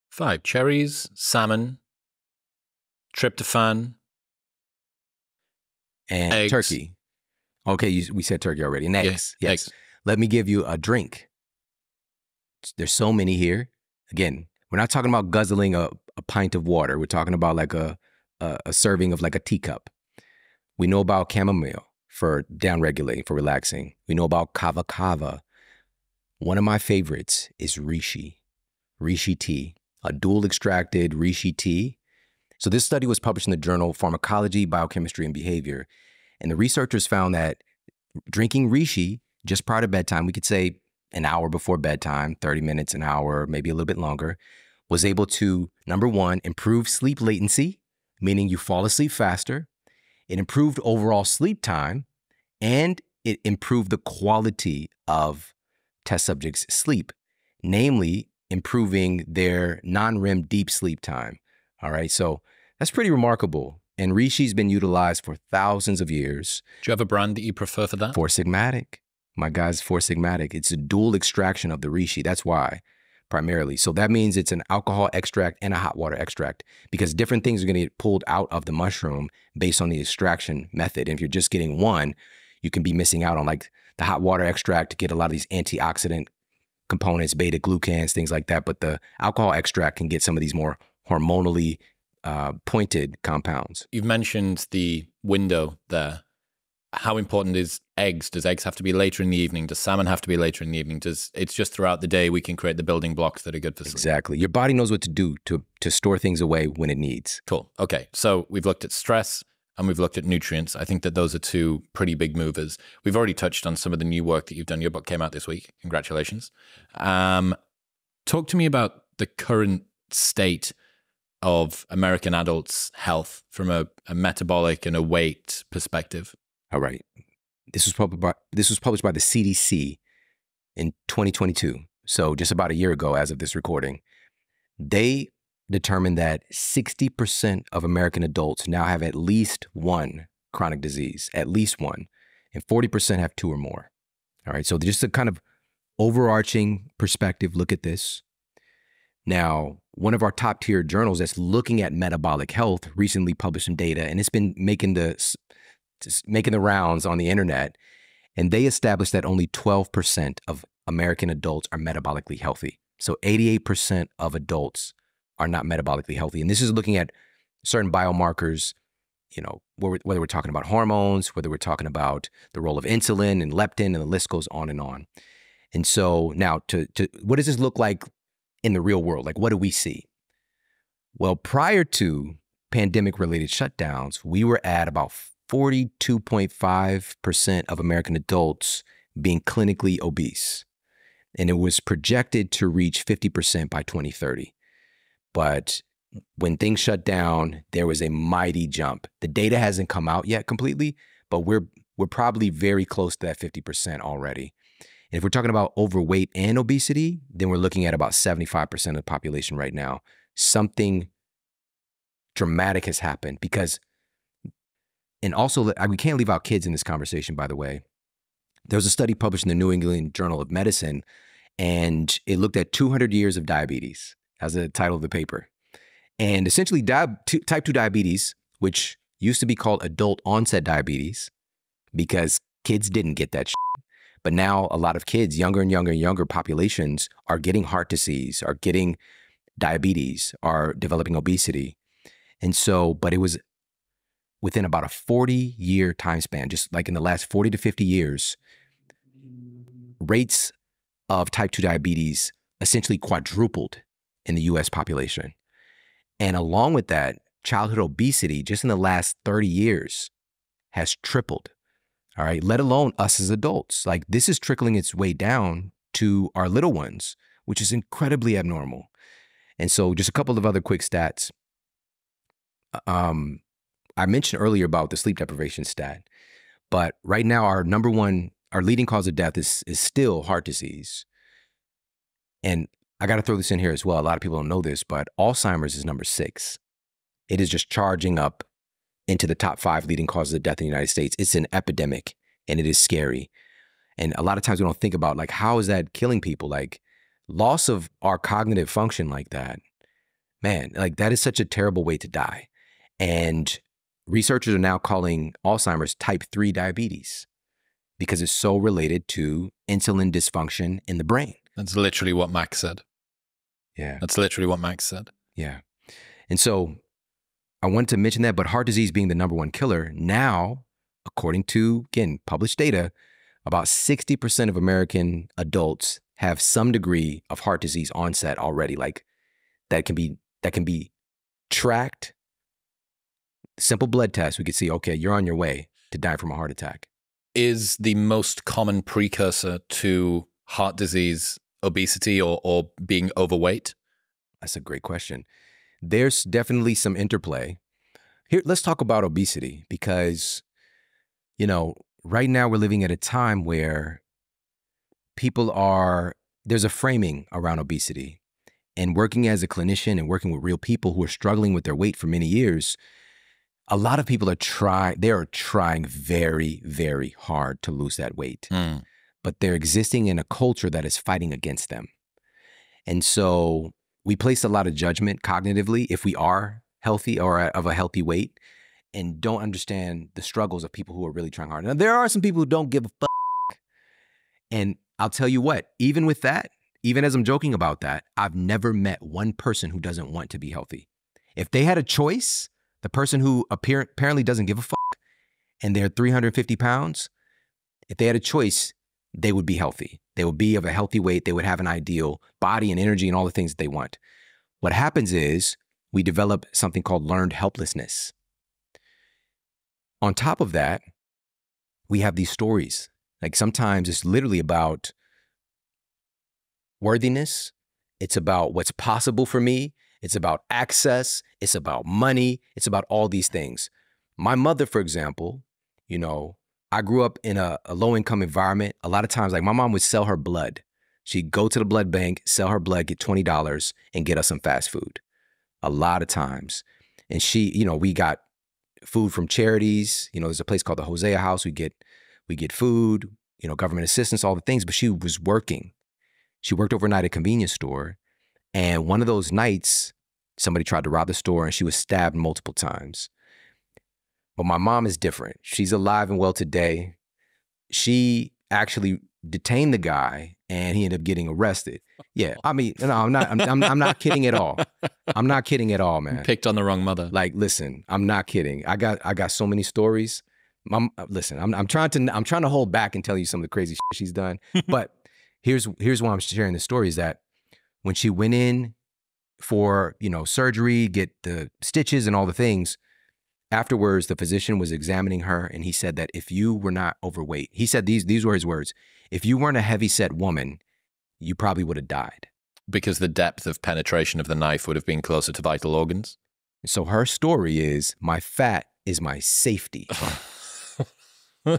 Five cherries, salmon, tryptophan, and eggs. turkey. Okay, you, we said turkey already. And eggs. Yeah, yes. eggs. Let me give you a drink. There's so many here. Again, we're not talking about guzzling a, a pint of water. We're talking about like a, a, a serving of like a teacup. We know about chamomile for down regulating, for relaxing. We know about kava kava one of my favorites is reishi, reishi tea, a dual extracted reishi tea. So this study was published in the journal Pharmacology, Biochemistry, and Behavior. And the researchers found that drinking reishi just prior to bedtime, we could say an hour before bedtime, 30 minutes, an hour, maybe a little bit longer, was able to, number one, improve sleep latency, meaning you fall asleep faster. It improved overall sleep time, and it improved the quality of test subjects' sleep, namely improving their non REM deep sleep time. All right. So that's pretty remarkable. And Reishi's been utilized for thousands of years. Do you have a brand that you prefer for that? Four Sigmatic. My guy's Four Sigmatic. It's a dual extraction of the Reishi. That's why, primarily. So that means it's an alcohol extract and a hot water extract because different things are going to get pulled out of the mushroom based on the extraction method. And if you're just getting one, you can be missing out on like the hot water extract to get a lot of these antioxidant components, beta glucans, things like that. But the alcohol extract can get some of these more hormonally uh, pointed compounds. You've mentioned the window there. How important is eggs? Does eggs have to be later in the evening? Does salmon have to be later in the evening? Does it's just throughout the day we can create the building blocks that are good for sleep? Exactly. Your body knows what to do to to store things away when it needs. Cool. Okay. So we've looked at stress, and we've looked at nutrients. I think that those are two pretty big movers. We've already touched on some of the new work that you've done. Your book came out this week. Congratulations. Um, talk to me about the current state of American adults' health from a, a metabolic and a weight perspective. All right. This was published by, this was published by the CDC in 2022. So just about a year ago as of this recording. They determined that 60% of American adults now have at least one chronic disease, at least one, and 40% have two or more. All right, so just a kind of overarching perspective look at this. Now, one of our top tier journals that's looking at metabolic health recently published some data, and it's been making the making the rounds on the internet, and they established that only 12% of American adults are metabolically healthy. So 88% of adults are not metabolically healthy. And this is looking at certain biomarkers, you know, whether we're talking about hormones, whether we're talking about the role of insulin and leptin, and the list goes on and on. And so now, to, to what does this look like in the real world? Like, what do we see? Well, prior to pandemic related shutdowns, we were at about 42.5% of American adults being clinically obese. and it was projected to reach 50% by 2030. But when things shut down, there was a mighty jump. The data hasn't come out yet completely, but we're we're probably very close to that 50% already. And if we're talking about overweight and obesity, then we're looking at about 75% of the population right now. Something dramatic has happened because, and also, we can't leave out kids in this conversation, by the way. There was a study published in the New England Journal of Medicine, and it looked at 200 years of diabetes as the title of the paper. And essentially, type 2 diabetes, which used to be called adult onset diabetes because kids didn't get that shit. But now a lot of kids, younger and younger and younger populations, are getting heart disease, are getting diabetes, are developing obesity. And so, but it was within about a 40 year time span, just like in the last 40 to 50 years, rates of type 2 diabetes essentially quadrupled in the US population. And along with that, childhood obesity just in the last 30 years has tripled. All right, let alone us as adults. Like this is trickling its way down to our little ones, which is incredibly abnormal. And so, just a couple of other quick stats. Um, I mentioned earlier about the sleep deprivation stat, but right now our number one, our leading cause of death is is still heart disease. And I got to throw this in here as well. A lot of people don't know this, but Alzheimer's is number six. It is just charging up into the top five leading causes of death in the United States. It's an epidemic and it is scary. And a lot of times we don't think about like how is that killing people? Like loss of our cognitive function like that. Man, like that is such a terrible way to die. And researchers are now calling Alzheimer's type 3 diabetes because it's so related to insulin dysfunction in the brain. That's literally what Max said. Yeah. That's literally what Max said. Yeah. And so I wanted to mention that, but heart disease being the number one killer, now, according to, again, published data, about 60% of American adults have some degree of heart disease onset already. Like that can be that can be tracked. Simple blood test, we could see, okay, you're on your way to die from a heart attack. Is the most common precursor to heart disease obesity or, or being overweight? That's a great question. There's definitely some interplay. Here, let's talk about obesity because, you know, right now we're living at a time where people are, there's a framing around obesity. And working as a clinician and working with real people who are struggling with their weight for many years, a lot of people are trying, they are trying very, very hard to lose that weight. Mm but they're existing in a culture that is fighting against them. And so we place a lot of judgment cognitively if we are healthy or of a healthy weight and don't understand the struggles of people who are really trying hard. Now, there are some people who don't give a fuck. And I'll tell you what, even with that, even as I'm joking about that, I've never met one person who doesn't want to be healthy. If they had a choice, the person who appear- apparently doesn't give a fuck and they're 350 pounds, if they had a choice, they would be healthy. They would be of a healthy weight. They would have an ideal body and energy and all the things that they want. What happens is we develop something called learned helplessness. On top of that, we have these stories. Like sometimes it's literally about worthiness, it's about what's possible for me, it's about access, it's about money, it's about all these things. My mother, for example, you know, I grew up in a, a low income environment. A lot of times, like my mom would sell her blood. She'd go to the blood bank, sell her blood, get $20 and get us some fast food. A lot of times. And she, you know, we got food from charities. You know, there's a place called the Hosea House. We get we get food, you know, government assistance, all the things, but she was working. She worked overnight at a convenience store. And one of those nights, somebody tried to rob the store and she was stabbed multiple times. But my mom is different. She's alive and well today. She actually detained the guy and he ended up getting arrested. Yeah. I mean, no, I'm not I'm, I'm, I'm not kidding at all. I'm not kidding at all, man. Picked on the wrong mother. Like, listen, I'm not kidding. I got I got so many stories. Mom, uh, listen, I'm I'm trying to I'm trying to hold back and tell you some of the crazy shit she's done. but here's here's why I'm sharing this story is that when she went in for, you know, surgery, get the stitches and all the things, Afterwards, the physician was examining her and he said that if you were not overweight, he said these, these were his words if you weren't a heavy set woman, you probably would have died. Because the depth of penetration of the knife would have been closer to vital organs? So her story is my fat is my safety.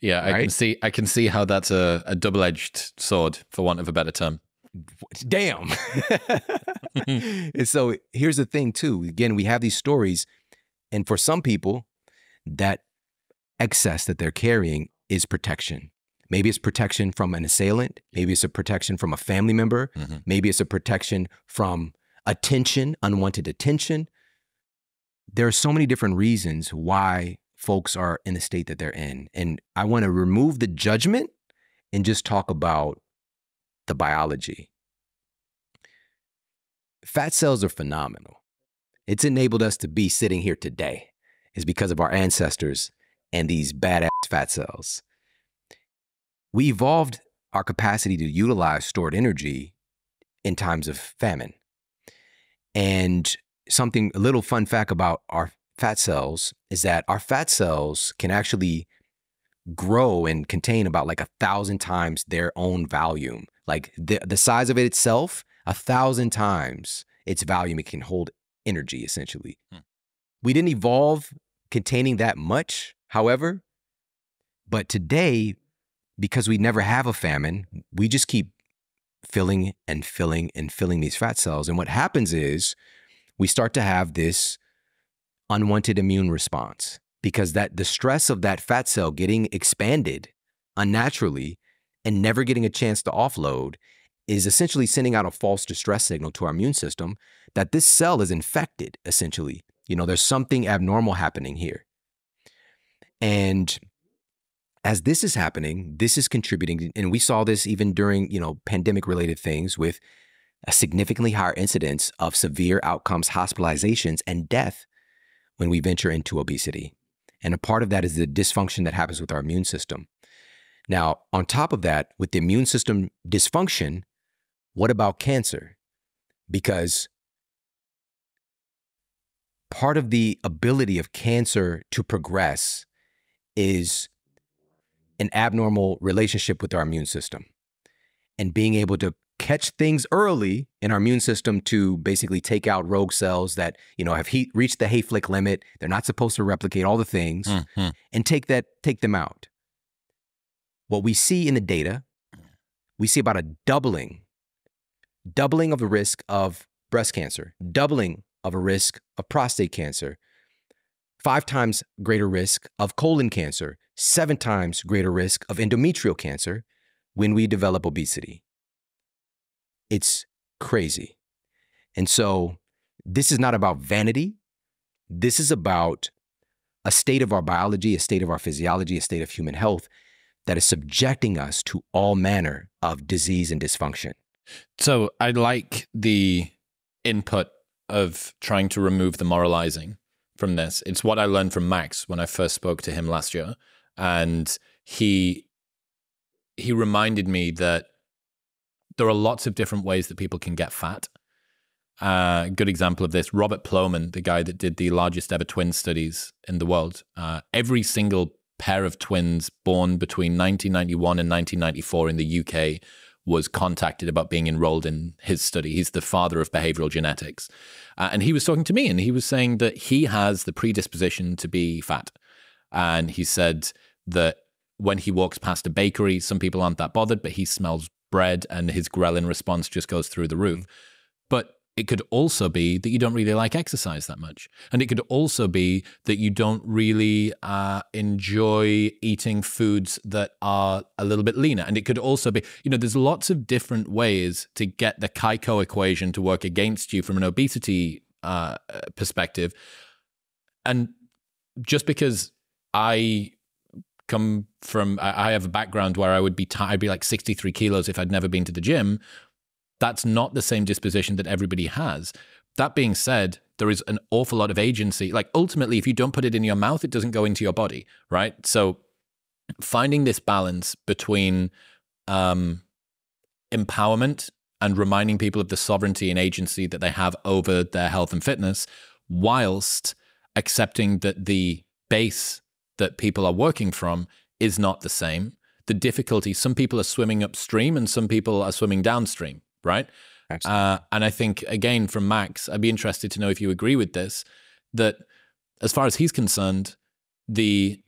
yeah, I can see I can see how that's a, a double edged sword, for want of a better term. Damn. and so here's the thing, too. Again, we have these stories, and for some people, that excess that they're carrying is protection. Maybe it's protection from an assailant. Maybe it's a protection from a family member. Mm-hmm. Maybe it's a protection from attention, unwanted attention. There are so many different reasons why folks are in the state that they're in. And I want to remove the judgment and just talk about the biology. Fat cells are phenomenal. It's enabled us to be sitting here today is because of our ancestors and these badass fat cells. We evolved our capacity to utilize stored energy in times of famine. And something, a little fun fact about our fat cells is that our fat cells can actually grow and contain about like a thousand times their own volume. Like the, the size of it itself, a thousand times its volume, it can hold energy essentially. Hmm. We didn't evolve containing that much, however, but today, because we never have a famine, we just keep filling and filling and filling these fat cells. And what happens is we start to have this unwanted immune response because that the stress of that fat cell getting expanded unnaturally and never getting a chance to offload is essentially sending out a false distress signal to our immune system that this cell is infected essentially you know there's something abnormal happening here and as this is happening this is contributing and we saw this even during you know pandemic related things with a significantly higher incidence of severe outcomes hospitalizations and death when we venture into obesity. And a part of that is the dysfunction that happens with our immune system. Now, on top of that, with the immune system dysfunction, what about cancer? Because part of the ability of cancer to progress is an abnormal relationship with our immune system and being able to catch things early in our immune system to basically take out rogue cells that you know have heat, reached the Hayflick limit. They're not supposed to replicate all the things, mm-hmm. and take that take them out. What we see in the data, we see about a doubling, doubling of the risk of breast cancer, doubling of a risk of prostate cancer, five times greater risk of colon cancer, seven times greater risk of endometrial cancer when we develop obesity. It's crazy. And so this is not about vanity. This is about a state of our biology, a state of our physiology, a state of human health that is subjecting us to all manner of disease and dysfunction. So I like the input of trying to remove the moralizing from this. It's what I learned from Max when I first spoke to him last year. And he he reminded me that there are lots of different ways that people can get fat. Uh, good example of this Robert Plomin, the guy that did the largest ever twin studies in the world. Uh, every single pair of twins born between 1991 and 1994 in the UK was contacted about being enrolled in his study. He's the father of behavioral genetics. Uh, and he was talking to me and he was saying that he has the predisposition to be fat. And he said that when he walks past a bakery, some people aren't that bothered, but he smells bread and his ghrelin response just goes through the roof. But it could also be that you don't really like exercise that much. And it could also be that you don't really uh, enjoy eating foods that are a little bit leaner. And it could also be, you know, there's lots of different ways to get the Kaiko equation to work against you from an obesity uh, perspective. And just because I come from I have a background where I would be t- I'd be like 63 kilos if I'd never been to the gym. That's not the same disposition that everybody has. That being said, there is an awful lot of agency. Like ultimately, if you don't put it in your mouth, it doesn't go into your body, right? So finding this balance between um, empowerment and reminding people of the sovereignty and agency that they have over their health and fitness, whilst accepting that the base that people are working from is not the same. the difficulty. Some people are swimming upstream and some people are swimming downstream, right? Uh, and I think, again, from Max, I'd be interested to know if you agree with this that as far as he's concerned, the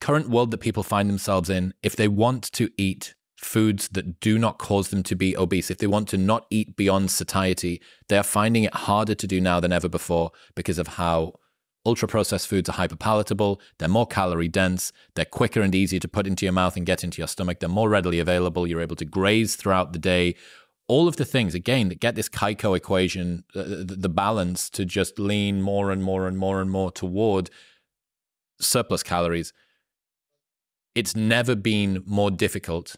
current world that people find themselves in, if they want to eat foods that do not cause them to be obese, if they want to not eat beyond satiety, they are finding it harder to do now than ever before because of how ultra processed foods are hyper palatable, they're more calorie dense, they're quicker and easier to put into your mouth and get into your stomach, they're more readily available, you're able to graze throughout the day. All of the things, again, that get this Kaiko equation, uh, the, the balance to just lean more and more and more and more toward surplus calories. It's never been more difficult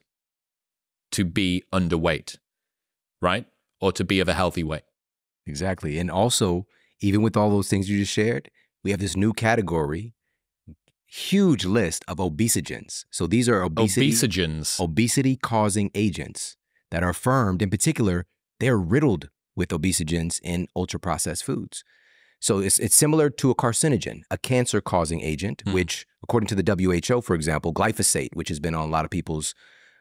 to be underweight, right? Or to be of a healthy weight. Exactly. And also, even with all those things you just shared, we have this new category, huge list of obesogens. So these are obesity, Obesogens. obesity causing agents that are affirmed. In particular, they're riddled with obesogens in ultra processed foods. So it's, it's similar to a carcinogen, a cancer causing agent, Hmm. which, according to the WHO, for example, glyphosate, which has been on a lot of people's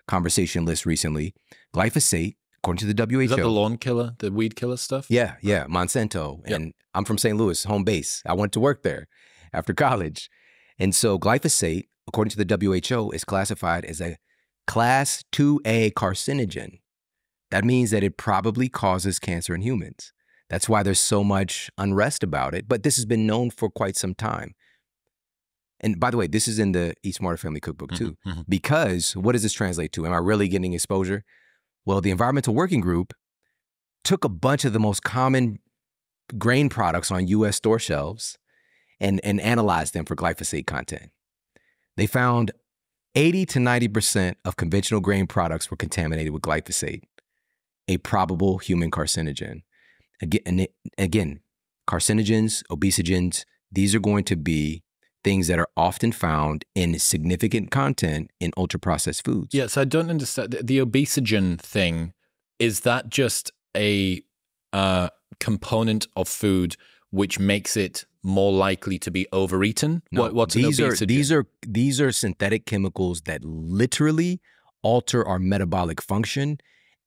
conversation list recently, glyphosate, according to the WHO. Is that the lawn killer, the weed killer stuff? Yeah, yeah, Monsanto. Yep. And I'm from St. Louis, home base. I went to work there after college. And so glyphosate, according to the WHO, is classified as a class 2A carcinogen. That means that it probably causes cancer in humans. That's why there's so much unrest about it. But this has been known for quite some time. And by the way, this is in the Eat Smarter Family Cookbook too. Mhm, mhm. Because what does this translate to? Am I really getting exposure? Well, the Environmental Working Group took a bunch of the most common grain products on US store shelves and, and analyzed them for glyphosate content. They found 80 to 90% of conventional grain products were contaminated with glyphosate, a probable human carcinogen. Again, again, carcinogens, obesogens, these are going to be things that are often found in significant content in ultra processed foods. Yeah, so I don't understand the, the obesogen thing. Is that just a uh, component of food which makes it more likely to be overeaten? No, what, what's these an are these are these are synthetic chemicals that literally alter our metabolic function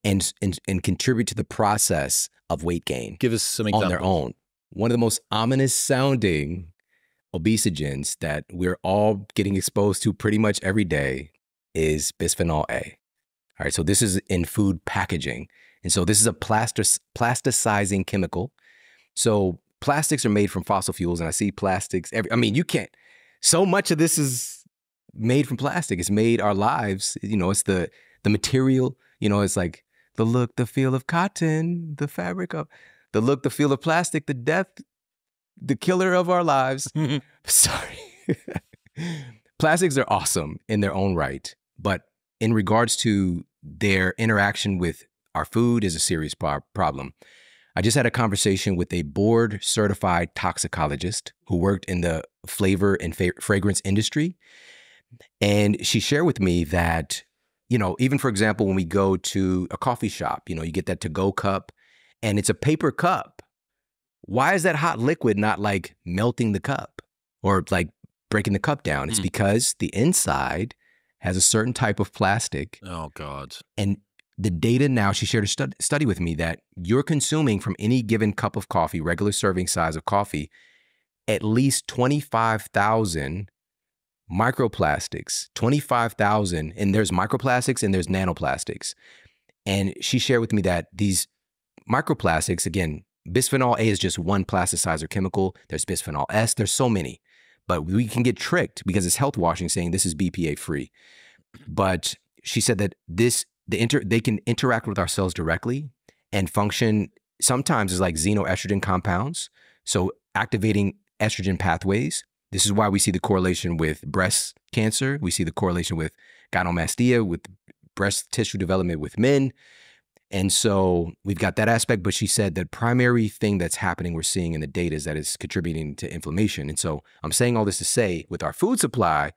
and and, and contribute to the process of weight gain Give us some on their own. One of the most ominous sounding obesogens that we're all getting exposed to pretty much every day is bisphenol A. All right, so this is in food packaging. And so this is a plastic, plasticizing chemical. So plastics are made from fossil fuels, and I see plastics every I mean, you can't so much of this is made from plastic. It's made our lives, you know, it's the the material, you know, it's like the look, the feel of cotton, the fabric of the look, the feel of plastic, the death, the killer of our lives. Mm-hmm. Sorry. Plastics are awesome in their own right, but in regards to their interaction with our food is a serious pro- problem. I just had a conversation with a board certified toxicologist who worked in the flavor and fa- fragrance industry. And she shared with me that, you know, even for example, when we go to a coffee shop, you know, you get that to go cup and it's a paper cup. Why is that hot liquid not like melting the cup or like breaking the cup down? It's Mm. because the inside has a certain type of plastic oh God. and the data now, she shared a stud- study with me that you're consuming from any given cup of coffee, regular serving size of coffee, at least 25,000 microplastics. 25,000. And there's microplastics and there's nanoplastics. And she shared with me that these microplastics, again, bisphenol A is just one plasticizer chemical. There's bisphenol S, there's so many. But we can get tricked because it's health washing saying this is BPA free. But she said that this the inter they can interact with our cells directly and function sometimes as like xenoestrogen compounds. So activating estrogen pathways. This is why we see the correlation with breast cancer. We see the correlation with gynecomastia, with breast tissue development with men. And so we've got that aspect, but she said that primary thing that's happening, we're seeing in the data is that it's contributing to inflammation. And so I'm saying all this to say with our food supply,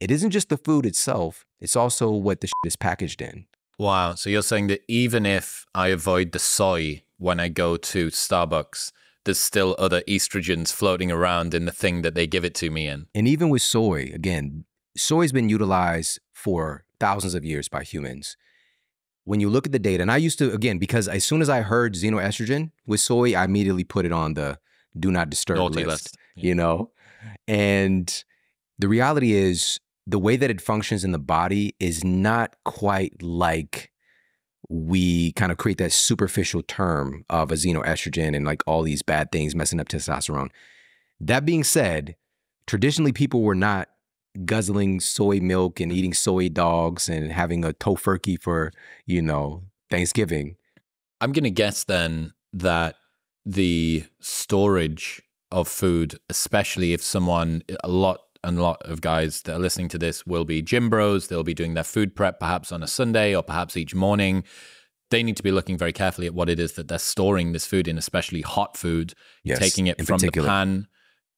it isn't just the food itself, it's also what the shit is packaged in. Wow. So you're saying that even if I avoid the soy when I go to Starbucks, there's still other estrogens floating around in the thing that they give it to me in. And even with soy, again, soy's been utilized for thousands of years by humans. When you look at the data, and I used to again because as soon as I heard xenoestrogen with soy, I immediately put it on the do not disturb list. list. Yeah. You know, and the reality is the way that it functions in the body is not quite like we kind of create that superficial term of a xenoestrogen and like all these bad things messing up testosterone. That being said, traditionally people were not guzzling soy milk and eating soy dogs and having a tofurkey for, you know, Thanksgiving. I'm going to guess then that the storage of food, especially if someone, a lot and a lot of guys that are listening to this will be gym bros. They'll be doing their food prep perhaps on a Sunday or perhaps each morning. They need to be looking very carefully at what it is that they're storing this food in, especially hot food, Yes, taking it from particular. the pan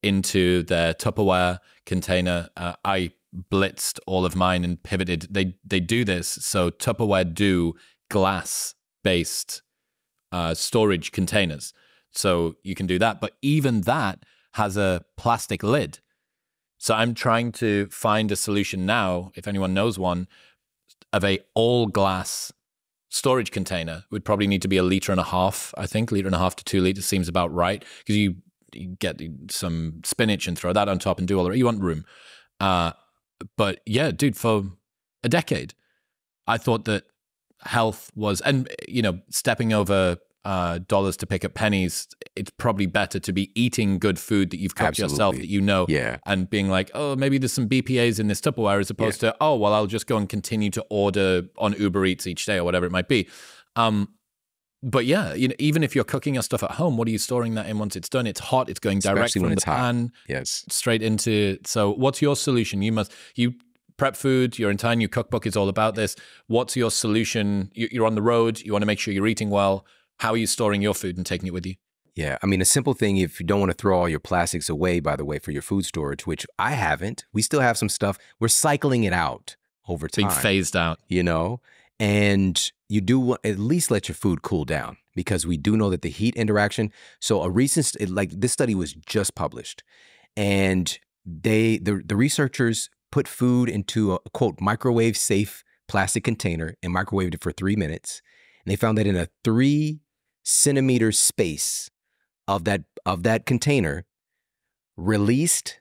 into their Tupperware container. Uh, I blitzed all of mine and pivoted. They they do this so Tupperware do glass based uh, storage containers, so you can do that. But even that has a plastic lid. So I'm trying to find a solution now. If anyone knows one, of a all glass storage container would probably need to be a liter and a half. I think liter and a half to two liters seems about right because you, you get some spinach and throw that on top and do all the you want room. Uh, but yeah, dude, for a decade, I thought that health was, and you know, stepping over uh, dollars to pick up pennies, it's probably better to be eating good food that you've cooked yourself that you know Yeah. and being like, oh, maybe there's some BPAs in this Tupperware as opposed to, oh, well, I'll just go and continue to order on Uber Eats each day or whatever it might be. Um, but yeah, you know, even if you're cooking your stuff at home, what are you storing that in once it's done? It's hot. It's going direct Especially from the hot. pan Yes. straight into. So, what's your solution? You must you prep food. Your entire new cookbook is all about this. What's your solution? You- You're on the road. You want to make sure you're eating well. How are you storing your food and taking it with you? Yeah, I mean, a simple thing if you don't want to throw all your plastics away, by the way, for your food storage, which I haven't, we still have some stuff. We're cycling it out over time, Being phased out. you know, and you do wa- at least let your food cool down because we do know that the heat interaction. So a recent, like this study was just published, and they the the researchers put food into a quote microwave safe plastic container and microwaved it for three minutes, and they found that in a three centimeter space of that of that container released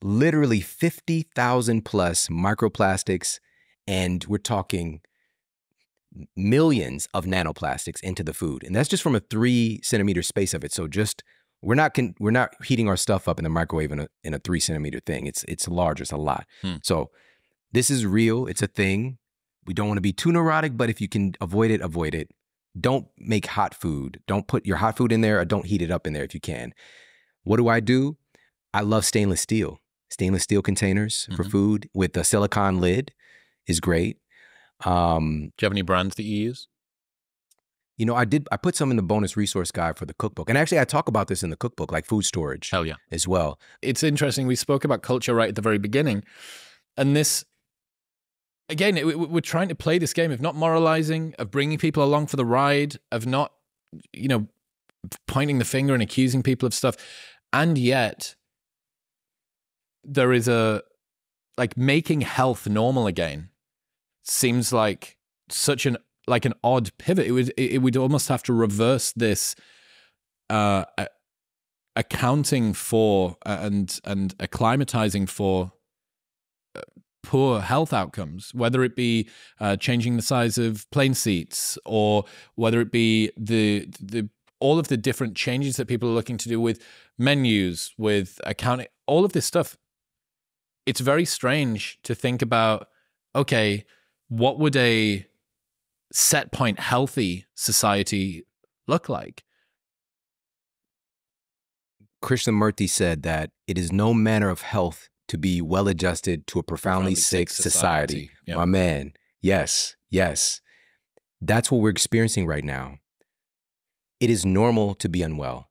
literally 50,000 plus microplastics and we're talking millions of nanoplastics into the food and that's just from a 3 centimeter space of it so just we're not we're not heating our stuff up in the microwave in a in a 3 centimeter thing it's it's large it's a lot Hmm. so this is real it's a thing we don't want to be too neurotic but if you can avoid it avoid it don't make hot food. Don't put your hot food in there or don't heat it up in there if you can. What do I do? I love stainless steel. Stainless steel containers for Mhm. food with a silicone lid is great. Um, Do you have any brands that you use? you know, I did I put some in the bonus resource guide for the cookbook. And actually I talk about this in the cookbook, like food storage Hell yeah. as well. it's interesting. We spoke about culture right at the very beginning, and this again, it, we- we're trying to play this game of not moralizing, of bringing people along for the ride, of not, you know, pointing the finger and accusing people of stuff, and yet there is a like making health normal again seems like such an like an odd pivot. It would it, it would almost have to reverse this uh accounting for uh, and and acclimatizing for uh, poor health outcomes, whether it be uh, changing the size of plane seats or whether it be the the all of the different changes that people are looking to do with menus, with accounting, all of this stuff. It's very strange to think about. Okay, what would a set point healthy society look like? Krishnamurti said that it is no manner of health to be well adjusted to a profoundly, sick, society. Yeah. My man, yes, yes. That's what we're experiencing right now. It is normal to be unwell.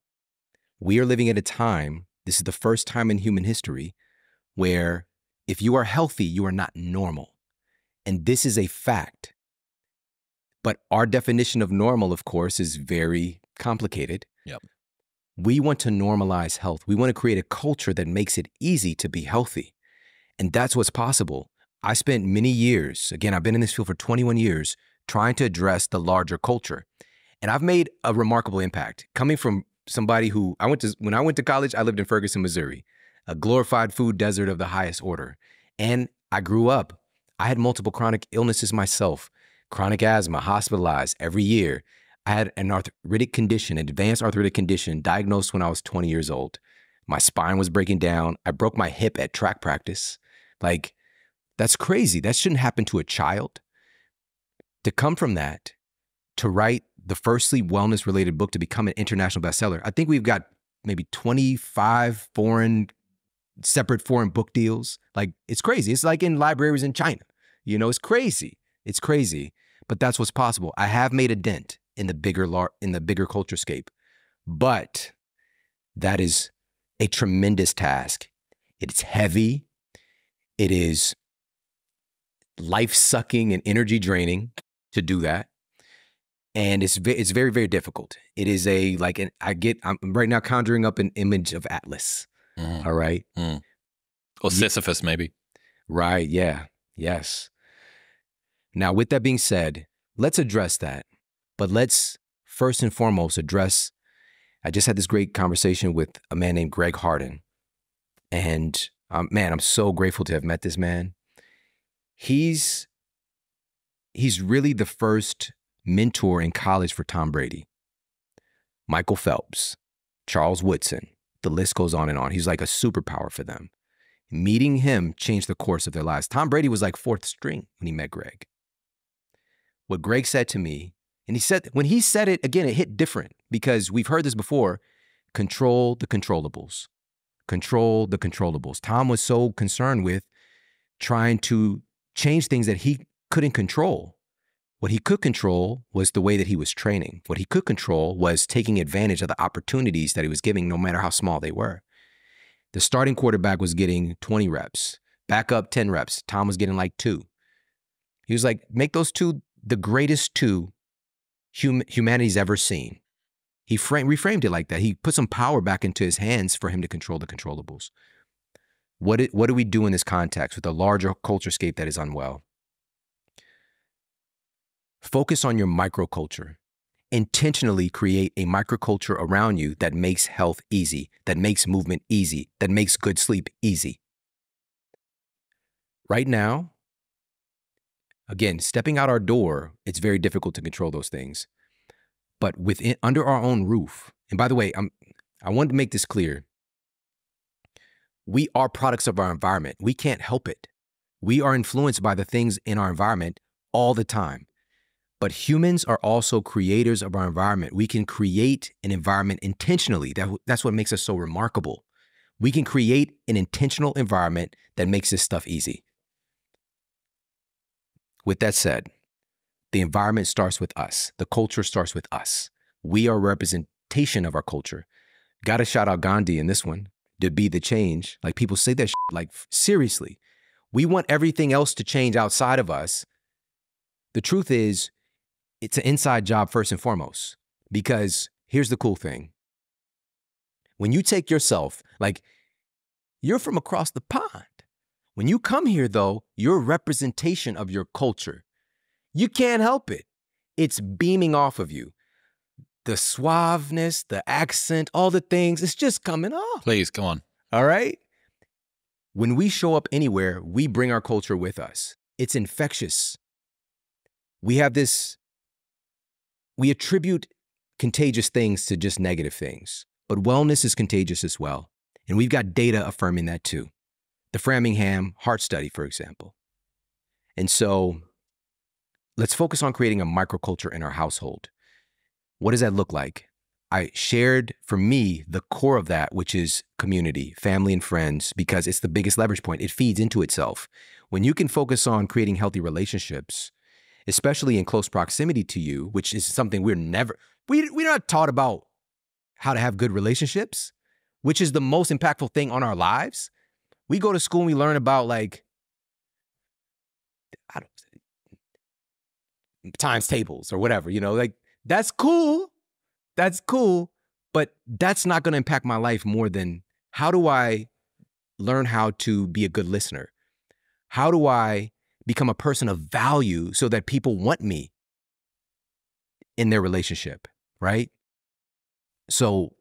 We are living at a time, this is the first time in human history, where if you are healthy, you are not normal. And this is a fact. But our definition of normal, of course, is very complicated. Yep. We want to normalize health. We want to create a culture that makes it easy to be healthy. And that's what's possible. I spent many years, again, I've been in this field for 21 years, trying to address the larger culture. And I've made a remarkable impact coming from somebody who I went to, when I went to college, I lived in Ferguson, Missouri, a glorified food desert of the highest order. And I grew up. I had multiple chronic illnesses myself, chronic asthma, hospitalized every year. I had an arthritic condition, an advanced arthritic condition, diagnosed when I was 20 years old. My spine was breaking down. I broke my hip at track practice. Like, that's crazy. That shouldn't happen to a child. To come from that, to write the first sleep wellness related book to become an international bestseller, I think we've got maybe 25 foreign, separate foreign book deals. Like, it's crazy. It's like in libraries in China. You know, it's crazy. It's crazy. But that's what's possible. I have made a dent in the bigger in the bigger culture scape. But that is a tremendous task. It's heavy. It is life sucking and energy draining to do that. And it's it's very very difficult. It is a like an, I get I'm right now conjuring up an image of Atlas. Mm. All right. Mm. Or Sisyphus maybe. Right, yeah. Yes. Now with that being said, let's address that. But let's first and foremost address I just had this great conversation with a man named Greg Harden. And um, man, I'm so grateful to have met this man. He's he's really the first mentor in college for Tom Brady. Michael Phelps, Charles Woodson, the list goes on and on. He's like a superpower for them. Meeting him changed the course of their lives. Tom Brady was like fourth string when he met Greg. What Greg said to me and he said, when he said it, again, it hit different because we've heard this before control the controllables. Control the controllables. Tom was so concerned with trying to change things that he couldn't control. What he could control was the way that he was training. What he could control was taking advantage of the opportunities that he was giving, no matter how small they were. The starting quarterback was getting 20 reps, backup 10 reps. Tom was getting like two. He was like, make those two the greatest two hum- humanity's ever seen. He frame- reframed it like that. He put some power back into his hands for him to control the controllables. What, it, what do we do in this context with a larger culture scape that is unwell? Focus on your microculture. Intentionally create a microculture around you that makes health easy, that makes movement easy, that makes good sleep easy. Right now, Again, stepping out our door, it's very difficult to control those things. But within under our own roof, and by the way, I'm I want to make this clear. We are products of our environment. We can't help it. We are influenced by the things in our environment all the time. But humans are also creators of our environment. We can create an environment intentionally. That, that's what makes us so remarkable. We can create an intentional environment that makes this stuff easy. With that said, the environment starts with us. The culture starts with us. We are representation of our culture. Got to shout out Gandhi in this one to be the change. Like people say that shit, like seriously. We want everything else to change outside of us. The truth is, it's an inside job first and foremost. Because here's the cool thing. When you take yourself, like you're from across the pond. When you come here, though, you're a representation of your culture. You can't help it. It's beaming off of you. The suaveness, the accent, all the things, it's just coming off. Please, come on. All right? When we show up anywhere, we bring our culture with us. It's infectious. We have this, we attribute contagious things to just negative things, but wellness is contagious as well. And we've got data affirming that too the Framingham Heart Study, for example. And so let's focus on creating a microculture in our household. What does that look like? I shared for me the core of that, which is community, family, and friends, because it's the biggest leverage point. It feeds into itself. When you can focus on creating healthy relationships, especially in close proximity to you, which is something we're never, we, we're not taught about how to have good relationships, which is the most impactful thing on our lives we go to school and we learn about like I don't times tables or whatever, you know, like that's cool. That's cool, but that's not going to impact my life more than how do I learn how to be a good listener? How do I become a person of value so that people want me in their relationship, right? So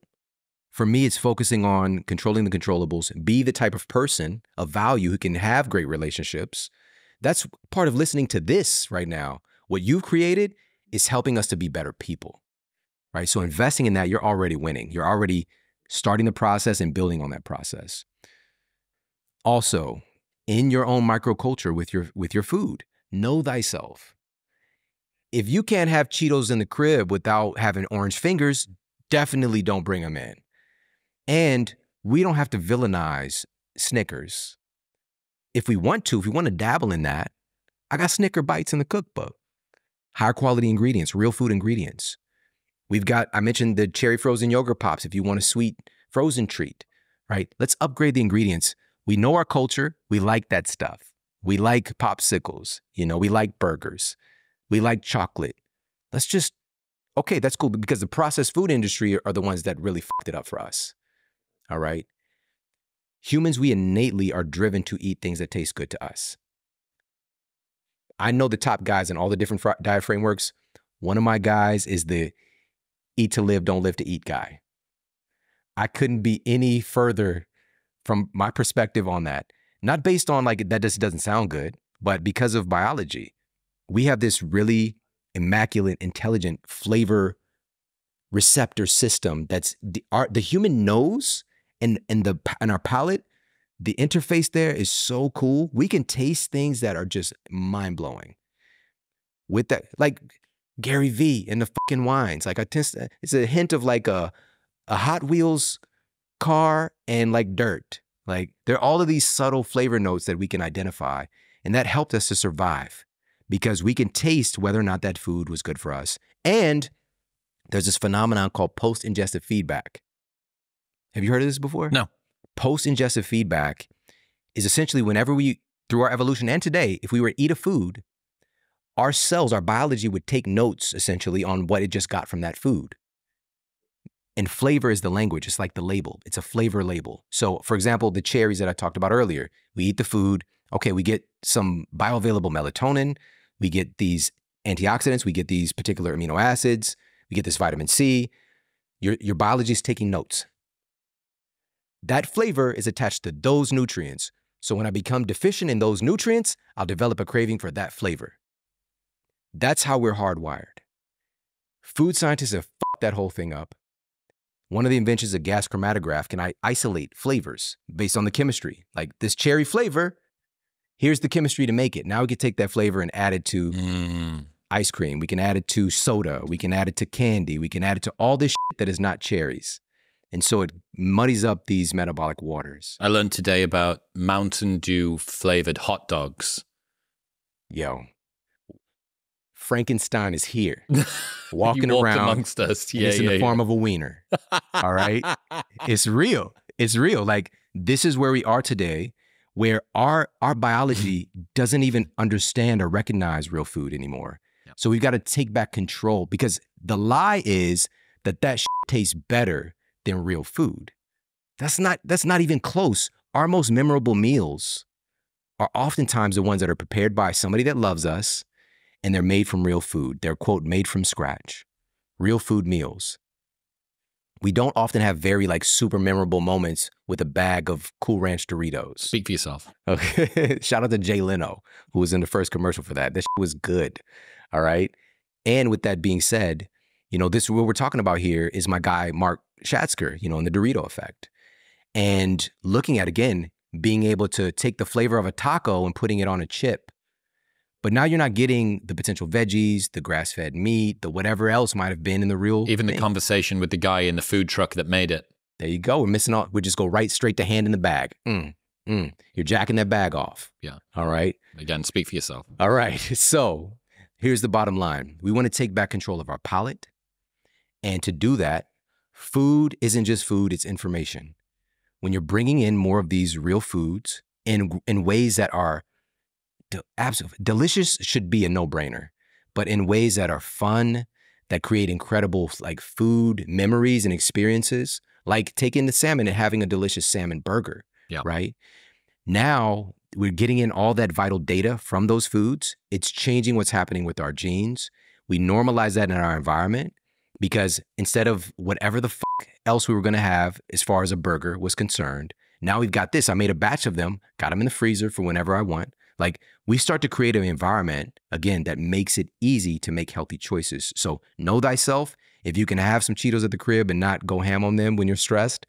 for me, it's focusing on controlling the controllables, be the type of person of value who can have great relationships. That's part of listening to this right now. What you've created is helping us to be better people, right? So investing in that, you're already winning. You're already starting the process and building on that process. Also, in your own microculture with your with your food, know thyself. If you can't have Cheetos in the crib without having orange fingers, definitely don't bring them in. And we don't have to villainize Snickers. If we want to, if we want to dabble in that, I got Snicker bites in the cookbook. Higher quality ingredients, real food ingredients. We've got, I mentioned the cherry frozen yogurt pops if you want a sweet frozen treat, right? Let's upgrade the ingredients. We know our culture. We like that stuff. We like popsicles. You know, we like burgers. We like chocolate. Let's just, okay, that's cool because the processed food industry are the ones that really fucked it up for us. All right. Humans, we innately are driven to eat things that taste good to us. I know the top guys in all the different diet frameworks. One of my guys is the eat to live, don't live to eat guy. I couldn't be any further from my perspective on that. Not based on like that just doesn't sound good, but because of biology. We have this really immaculate, intelligent flavor receptor system that's the, our, the human nose and and the and our palate, the interface there is so cool. We can taste things that are just mind blowing. With that, like Gary V and the fucking wines, like I taste, it's a hint of like a a Hot Wheels car and like dirt. Like there are all of these subtle flavor notes that we can identify, and that helped us to survive because we can taste whether or not that food was good for us. And there's this phenomenon called post ingestive feedback. Have you heard of this before? No. Post ingestive feedback is essentially whenever we, through our evolution and today, if we were to eat a food, our cells, our biology would take notes essentially on what it just got from that food. And flavor is the language. It's like the label. It's a flavor label. So, for example, the cherries that I talked about earlier, we eat the food. Okay, we get some bioavailable melatonin. We get these antioxidants. We get these particular amino acids. We get this vitamin C. Your, your biology is taking notes. That flavor is attached to those nutrients. So when I become deficient in those nutrients, I'll develop a craving for that flavor. That's how we're hardwired. Food scientists have fucked that whole thing up. One of the inventions of gas chromatograph can I isolate flavors based on the chemistry. Like this cherry flavor, here's the chemistry to make it. Now we can take that flavor and add it to mm. ice cream. We can add it to soda. We can add it to candy. We can add it to all this shit that is not cherries. And so it muddies up these metabolic waters. I learned today about Mountain Dew flavored hot dogs. Yo, Frankenstein is here, walking around amongst us. Yeah, in yeah, the yeah. form of a wiener. All right, it's real. It's real. Like this is where we are today, where our our biology doesn't even understand or recognize real food anymore. So we've got to take back control because the lie is that that tastes better than real food. That's not that's not even close. Our most memorable meals are oftentimes the ones that are prepared by somebody that loves us and they're made from real food. They're quote made from scratch. Real food meals. We don't often have very like super memorable moments with a bag of Cool Ranch Doritos. Speak for yourself. Okay. Shout out to Jay Leno, who was in the first commercial for that. This was good. All right. And with that being said, you know, this what we're talking about here is my guy Mark Schatzker, you know, in the Dorito effect. And looking at again, being able to take the flavor of a taco and putting it on a chip. But now you're not getting the potential veggies, the grass fed meat, the whatever else might have been in the real. Even thing. the conversation with the guy in the food truck that made it. There you go. We're missing all, we just go right straight to hand in the bag. Mm, mm. You're jacking that bag off. Yeah. All right. Again, speak for yourself. All right. So here's the bottom line we want to take back control of our palate. And to do that, Food isn't just food, it's information. When you're bringing in more of these real foods in, in ways that are de- absolutely delicious, should be a no brainer, but in ways that are fun, that create incredible like food memories and experiences, like taking the salmon and having a delicious salmon burger. Yeah. Right. Now we're getting in all that vital data from those foods. It's changing what's happening with our genes. We normalize that in our environment because instead of whatever the fuck else we were going to have as far as a burger was concerned, now we've got this. I made a batch of them, got them in the freezer for whenever I want. Like we start to create an environment again that makes it easy to make healthy choices. So know thyself. If you can have some Cheetos at the crib and not go ham on them when you're stressed,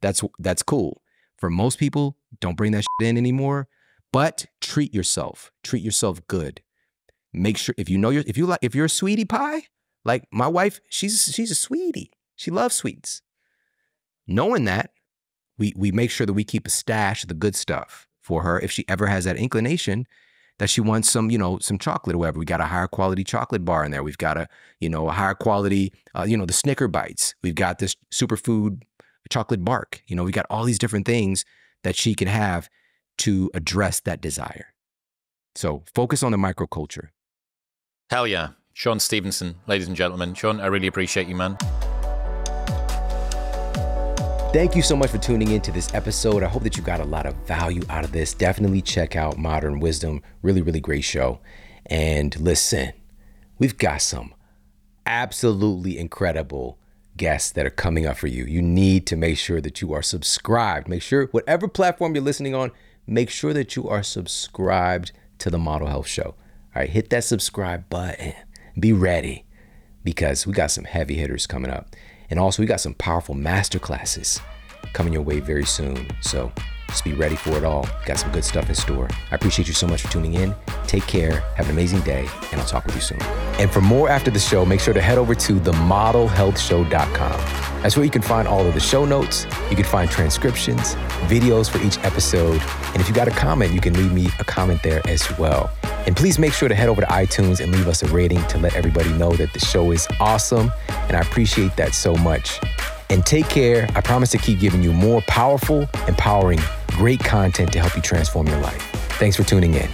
that's that's cool. For most people, don't bring that shit in anymore. But treat yourself. Treat yourself good. Make sure if you know you're if you like if you're a sweetie pie, like my wife, she's she's a sweetie. She loves sweets. Knowing that, we we make sure that we keep a stash of the good stuff for her if she ever has that inclination that she wants some, you know, some chocolate or whatever. We got a higher quality chocolate bar in there. We've got a, you know, a higher quality, uh, you know, the Snicker bites. We've got this superfood chocolate bark. You know, we got all these different things that she can have to address that desire. So focus on the microculture. Hell yeah. Shawn Stevenson, ladies and gentlemen. Shawn, I really appreciate you, man. Thank you so much for tuning into this episode. I hope that you got a lot of value out of this. Definitely check out Modern Wisdom. Really, really great show. And listen, we've got some absolutely incredible guests that are coming up for you. You need to make sure that you are subscribed. Make sure, whatever platform you're listening on, make sure that you are subscribed to the Model Health Show. All right, hit that subscribe button. Be ready because we got some heavy hitters coming up. And also, we got some powerful master classes coming your way very soon. So just be ready for it all. Got some good stuff in store. I appreciate you so much for tuning in. Take care. Have an amazing day, and I'll talk with you soon. And for more after the show, make sure to head over to themodelhealthshow.com. That's where you can find all of the show notes. You can find transcriptions, videos for each episode. And if you got a comment, you can leave me a comment there as well. And please make sure to head over to iTunes and leave us a rating to let everybody know that the show is awesome. And I appreciate that so much. And take care. I promise to keep giving you more powerful, empowering, great content to help you transform your life. Thanks for tuning in.